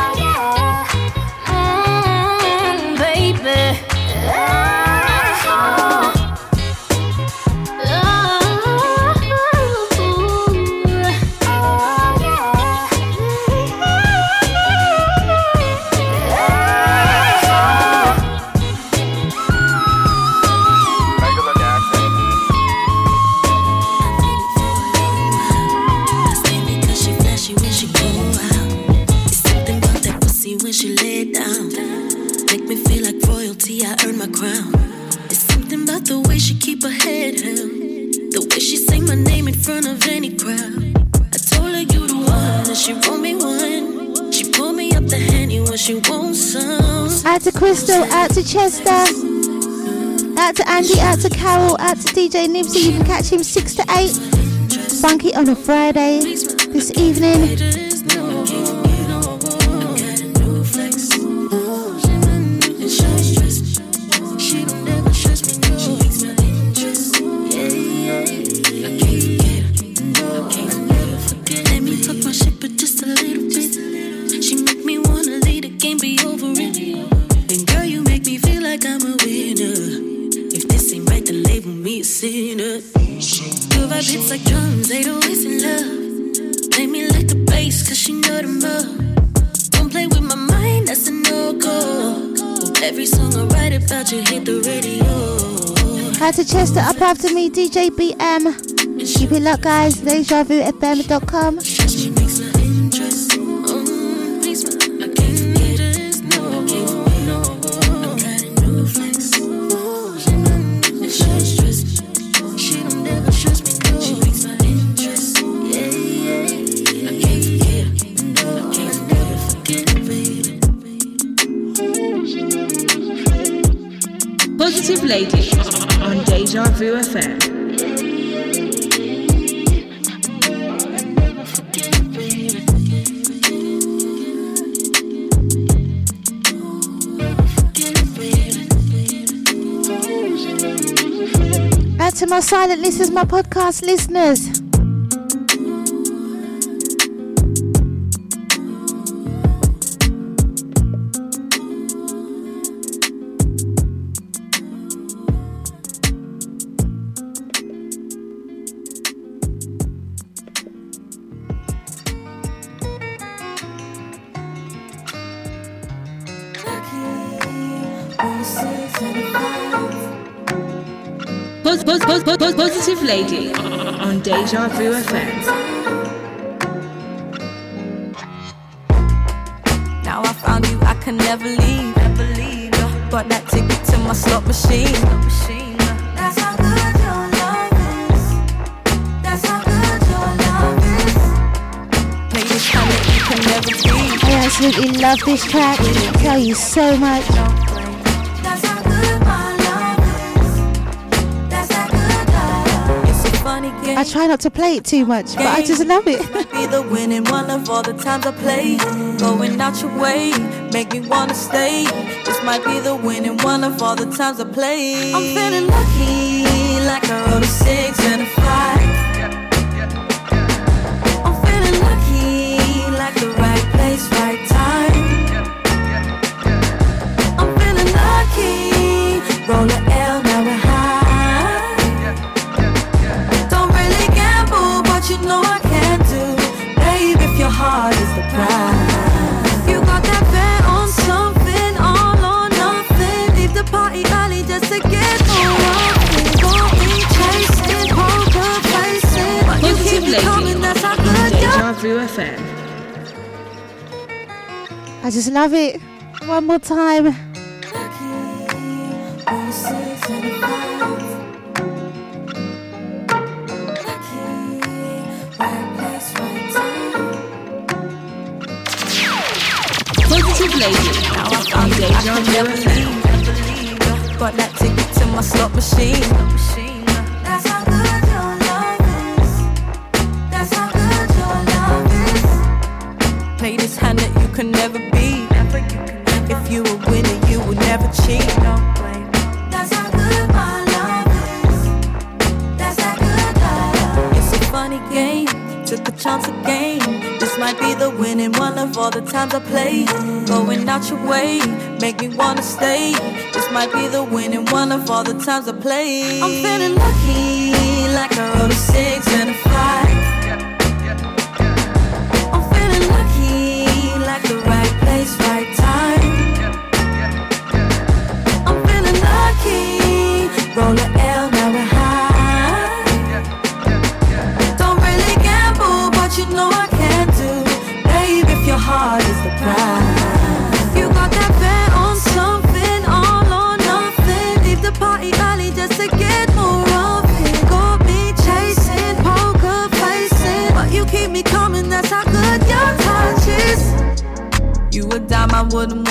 Front of any crowd. I told her you the one, and she wrote me one. She pulled me up the henny when she wants some. Out to Crystal, out to Chester, out to Andy, out to Carol, out to DJ Nibsy. You can catch him 6 to 8. Funky on a Friday this evening. Up after me, DJ BM. Keep it locked, guys. DejaVuFM.com. My silent listeners, my podcast listeners. Deja Vu FM. Now I found you, I can never leave. Never leave. Got that ticket to my slot machine. That's how good your love is. That's how good your love is. Play this kind you can never beat. I absolutely love this track. Tell you so much. Try not to play it too much, but I just love it. Be the winning one of all the times I play. Going out your way, make me wanna stay. This might be the winning one of all the times I play. I'm feeling lucky, like six and a. love it. One more time. Positive Lady on Deja Vu FM. Got that ticket to my slot machine. All the times I played. Going out your way, make me wanna stay. This might be the winning one of all the times I played. I'm feeling lucky, like I wrote a six and a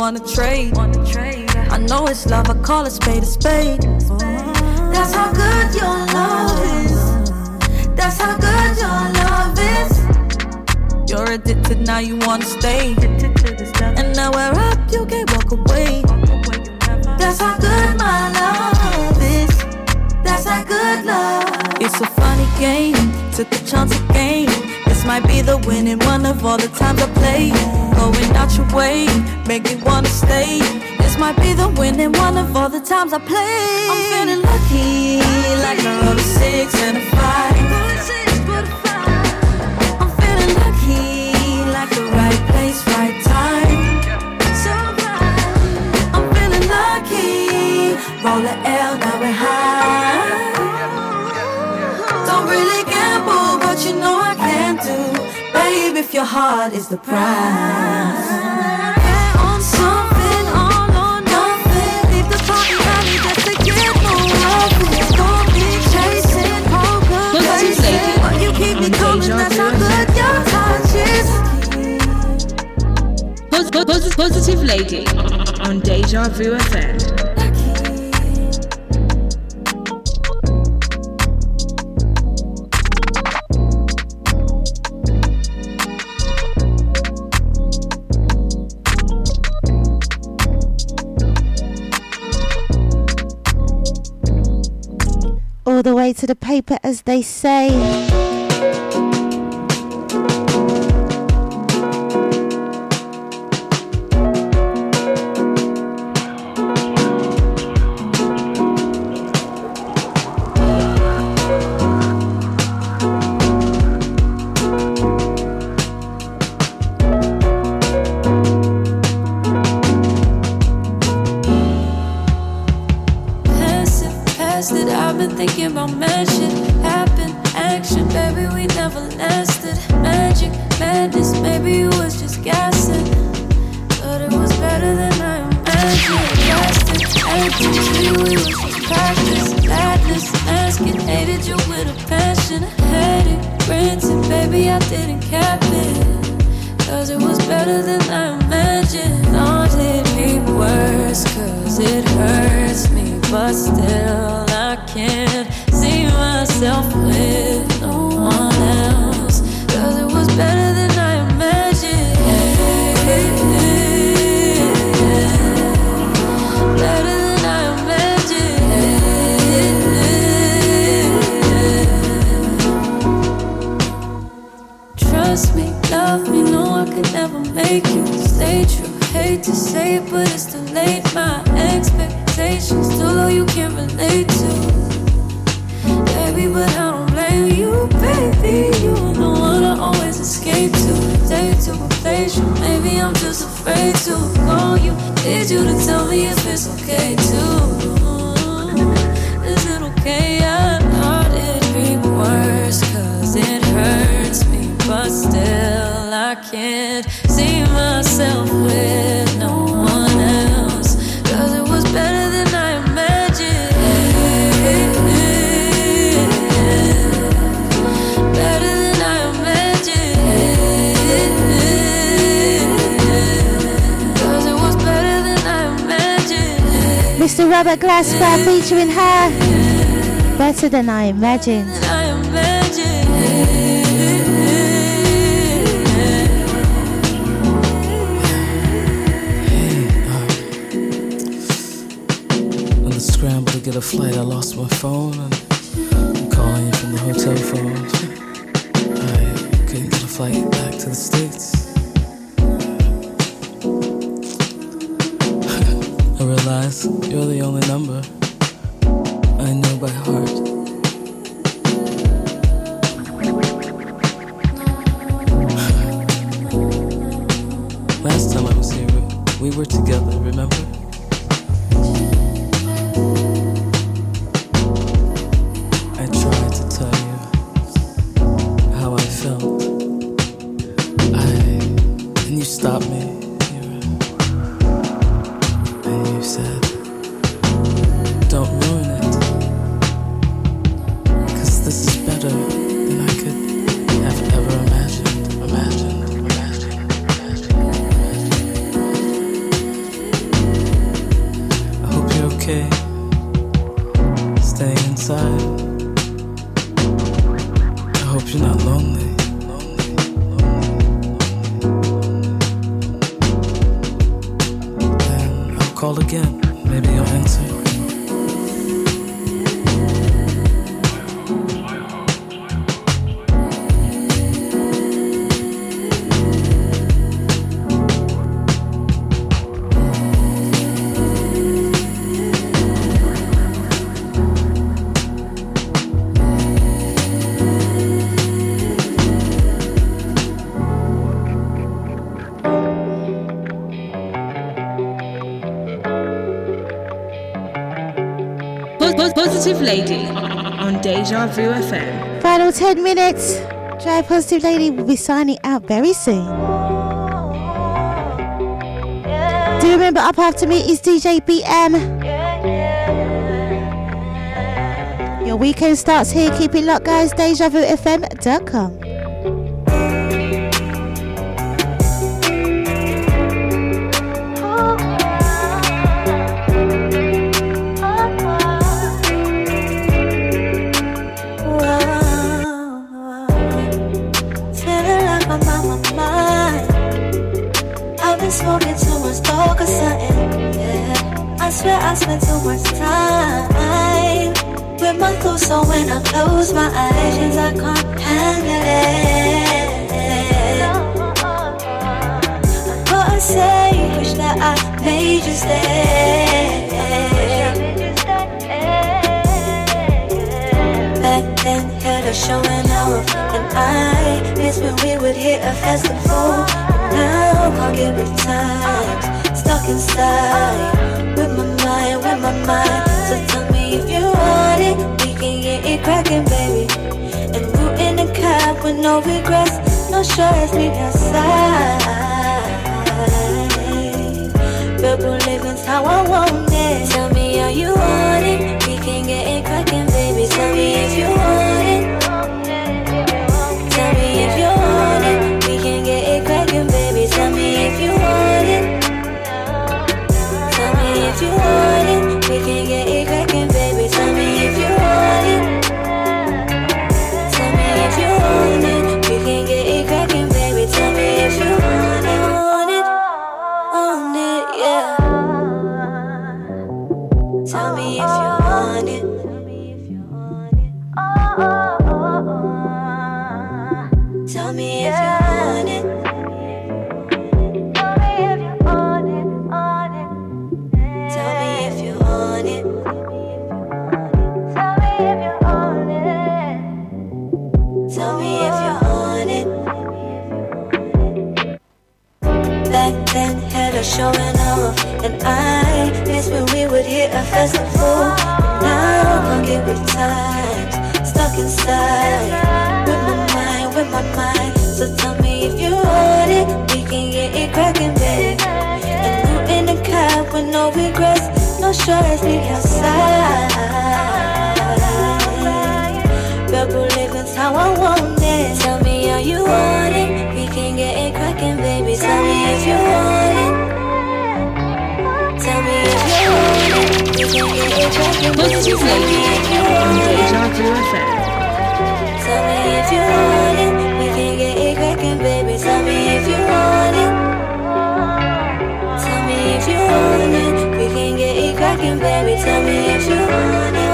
wanna trade. I know it's love, I call it spade a spade. That's how good your love is. That's how good your love is. You're addicted, now you wanna stay. And now we're up, you can't walk away. That's how good my love is. That's how good love. It's a funny game, took a chance again. Might be the winning one of all the times I play. Going out your way, make me wanna stay. This might be the winning one of all the times I play. I'm feeling lucky, like I wrote a six and a five. I'm feeling lucky, like the right place, right time. I'm feeling lucky, roll a L, now we're high. Don't really gamble, but you know. Babe, if your heart is the prize. Bet on something, all or nothing. Leave the party early just to get more of it. Don't be chasing poker Positive faces. Lady But you keep me on coming, Deja that's Vu how good your touch is. Pos- pos- pos- Positive Lady on Deja Vu FM. Way to the paper, as they say. But still, I can't see myself with no one else. Cause it was better than I imagined. Better than I imagined. Trust me, love me, no, I could never make you stay true. Hate to say it, but it's too late. My expectations too low, you can't relate to. Baby, but I don't blame you, baby. You were the one I always escape to. Take to a place maybe I'm just afraid to call you. Need you to tell me if it's okay too. Is it okay? I thought it'd be worse, cause it hurts me, but still I can't see myself with imagined. Mr. Robert Glasper featuring her. Better than I imagined. I imagined. On the to get a flight, I lost my phone I'm calling you from the hotel phone. I couldn't get a flight Positive Lady on Deja Vu FM. Final 10 minutes. Drea Positive Lady will be signing out very soon. Do remember, up after me is DJ BM. Your weekend starts here. Keep it locked, guys. DejaVuFM.com. Smoking too much dope or something. Yeah, I swear I spent too much time with my thoughts. So when I close my eyes, I can't handle it. I gotta say, wish that I made you stay. Back then, had showing off, and I miss when we would hit a festival. Can't with times, stuck inside with my mind, with my mind. So tell me if you want it, we can get it cracking, baby. And root in the cab with no regrets, no stress, meet outside. Purple living's how I want it. Tell me how you want it. We can get it cracking, showing off. And I miss when we would hit a festival. Now I'm hungry times, stuck inside. With my mind, with my mind. So tell me if you want it, we can get it cracking, babe. And you in the cab with no regrets, no shorts, me outside. Rebel living's how I want it. Tell me how you want it, we can get it cracking, baby. Tell me if you want it. Tell me if you want it. We can get it baby. Tell me if you want it. Tell me if you want it. We can get it baby. Tell me if you want it.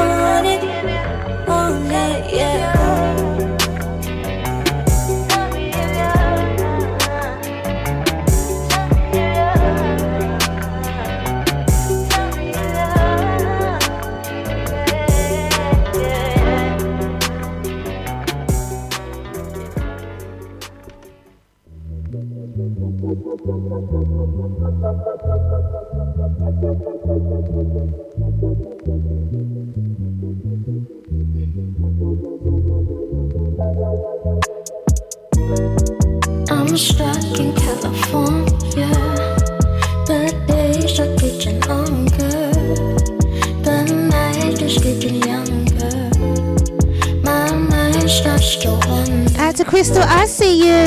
Crystal, I see you.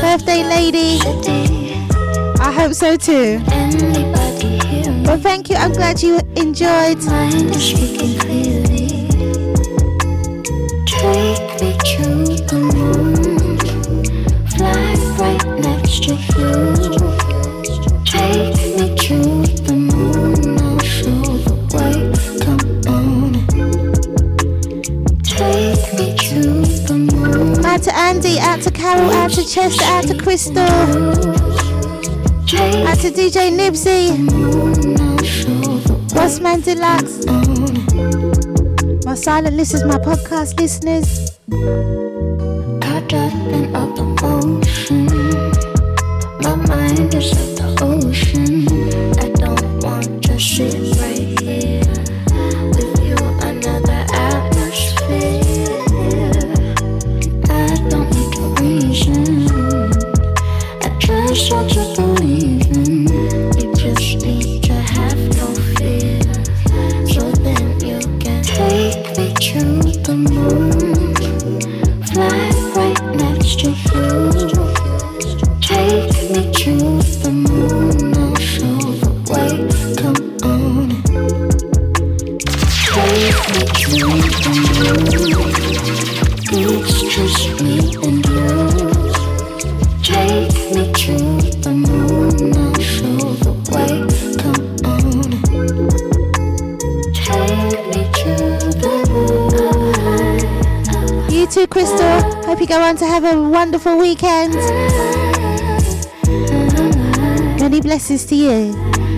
Birthday lady. I hope so too. Well, thank you. I'm glad you enjoyed. Chester, out to Crystal, out to DJ Nibsy, Boss Man Deluxe, my silent listeners, my podcast listeners. Caught up in my mind is. go on to have a wonderful weekend. Many blessings to you.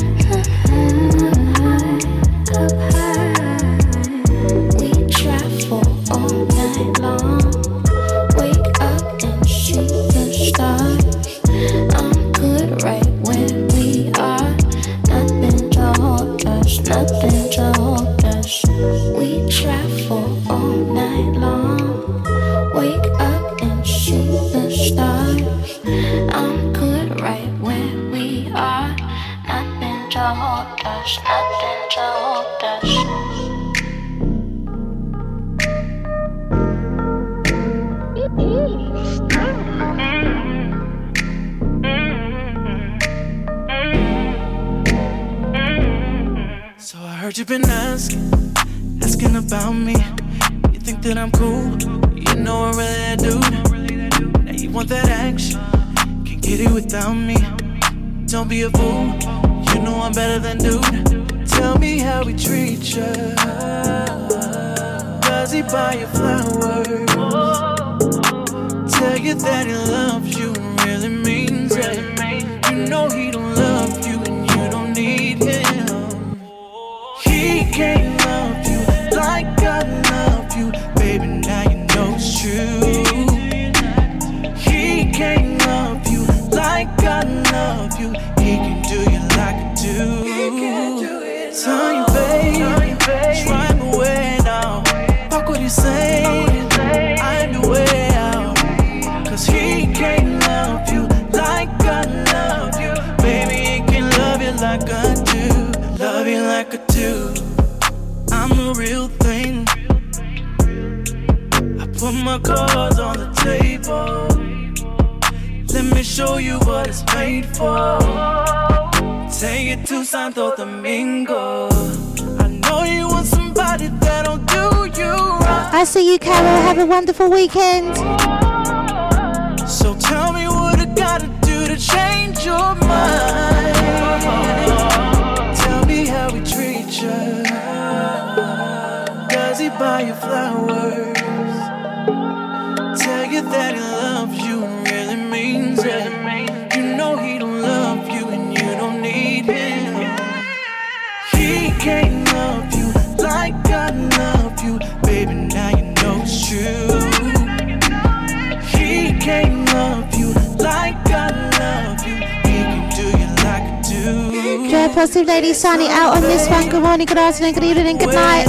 Wonderful weekend. Positive Lady signing out on this one. Good morning, good afternoon, good evening, good night.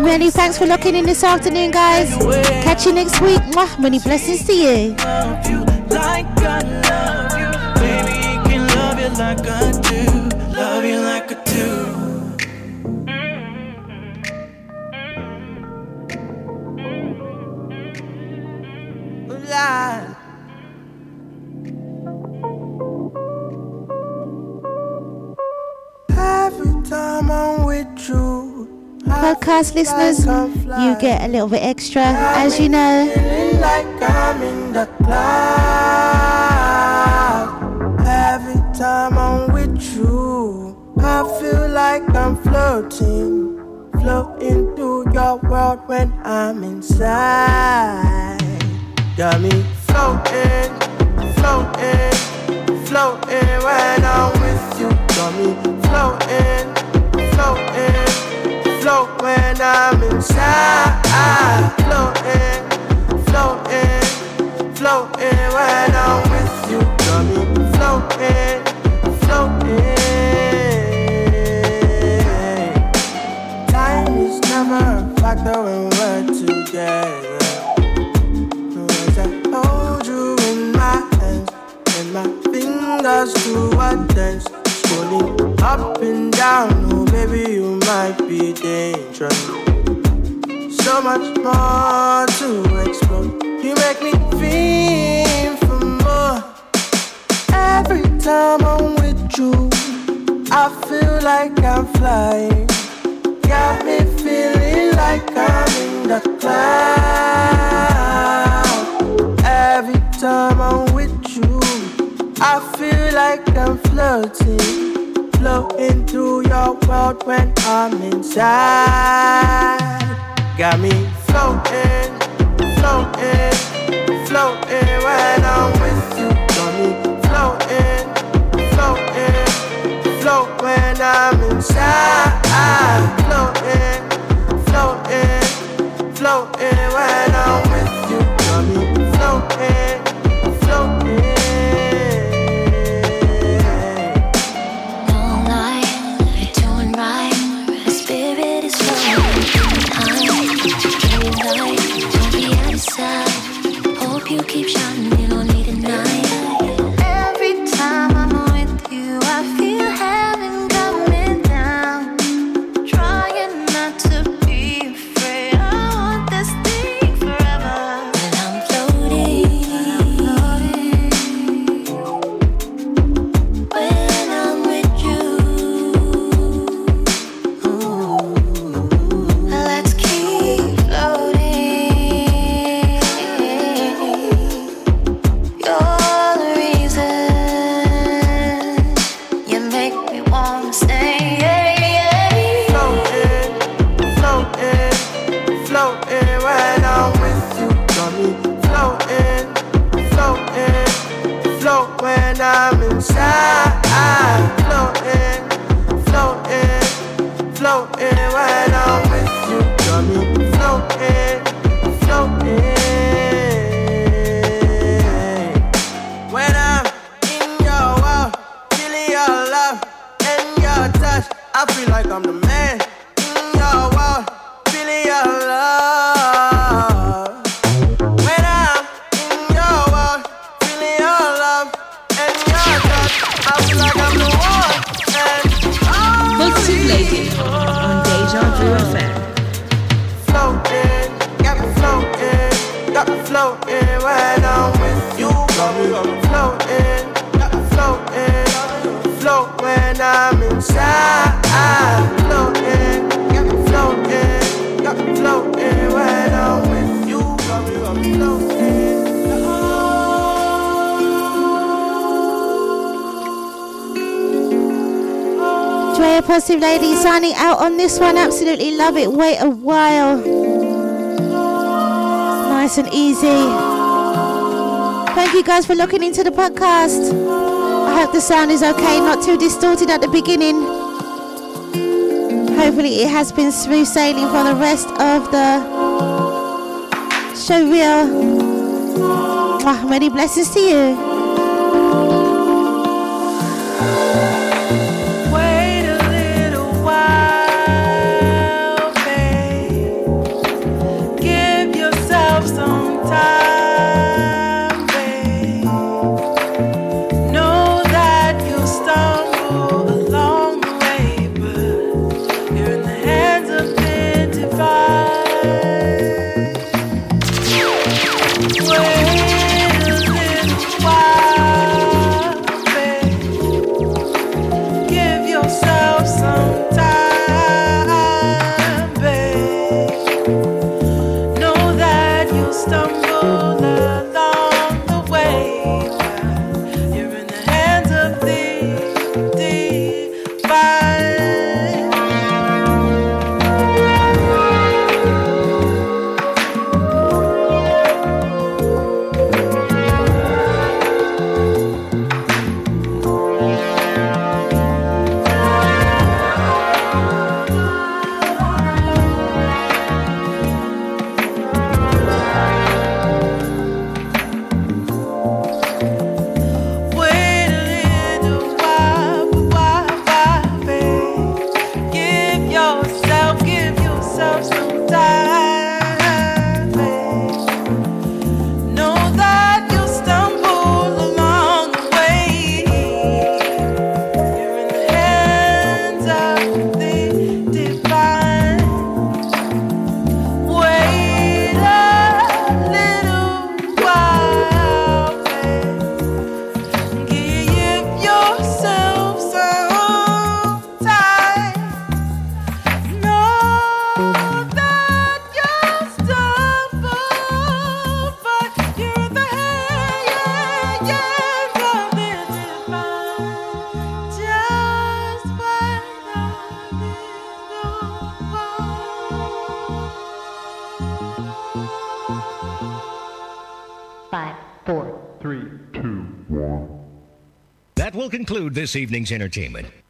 Many thanks for locking in this afternoon, guys. Catch you next week. Mwah. Many blessings to you. Like I love Podcast listeners, you get a little bit extra, as you know. like I'm in the cloud. Every time I'm with you, I feel like I'm floating, floating through your world when I'm inside. Got me floating, floating, floating when I'm with you. Got me floating, floating, float when I'm inside. Floating, floating, floating when I'm with you. Got me floating, floating. Time is never a factor when we're together. As I hold you in my hands and my fingers do a dance, up and down. Oh, baby, you might be dangerous. So much more to explore. You make me feel for more. Every time I'm with you, I feel like I'm flying. Got me feeling like I'm in the clouds. Every time I'm I feel like I'm floating, floating through your world when I'm inside. Got me floating, floating, floating when I'm with you. Got me floating, floating, float when I'm inside. Floating, floating, floating when I'm inside. Positive Lady signing out on this one. Absolutely love it. Wait a while. Nice and easy. Thank you guys for looking into the podcast. I hope the sound is okay, not too distorted at the beginning. Hopefully, it has been smooth sailing for the rest of the show Real. Mwah, many blessings to you. this evening's entertainment.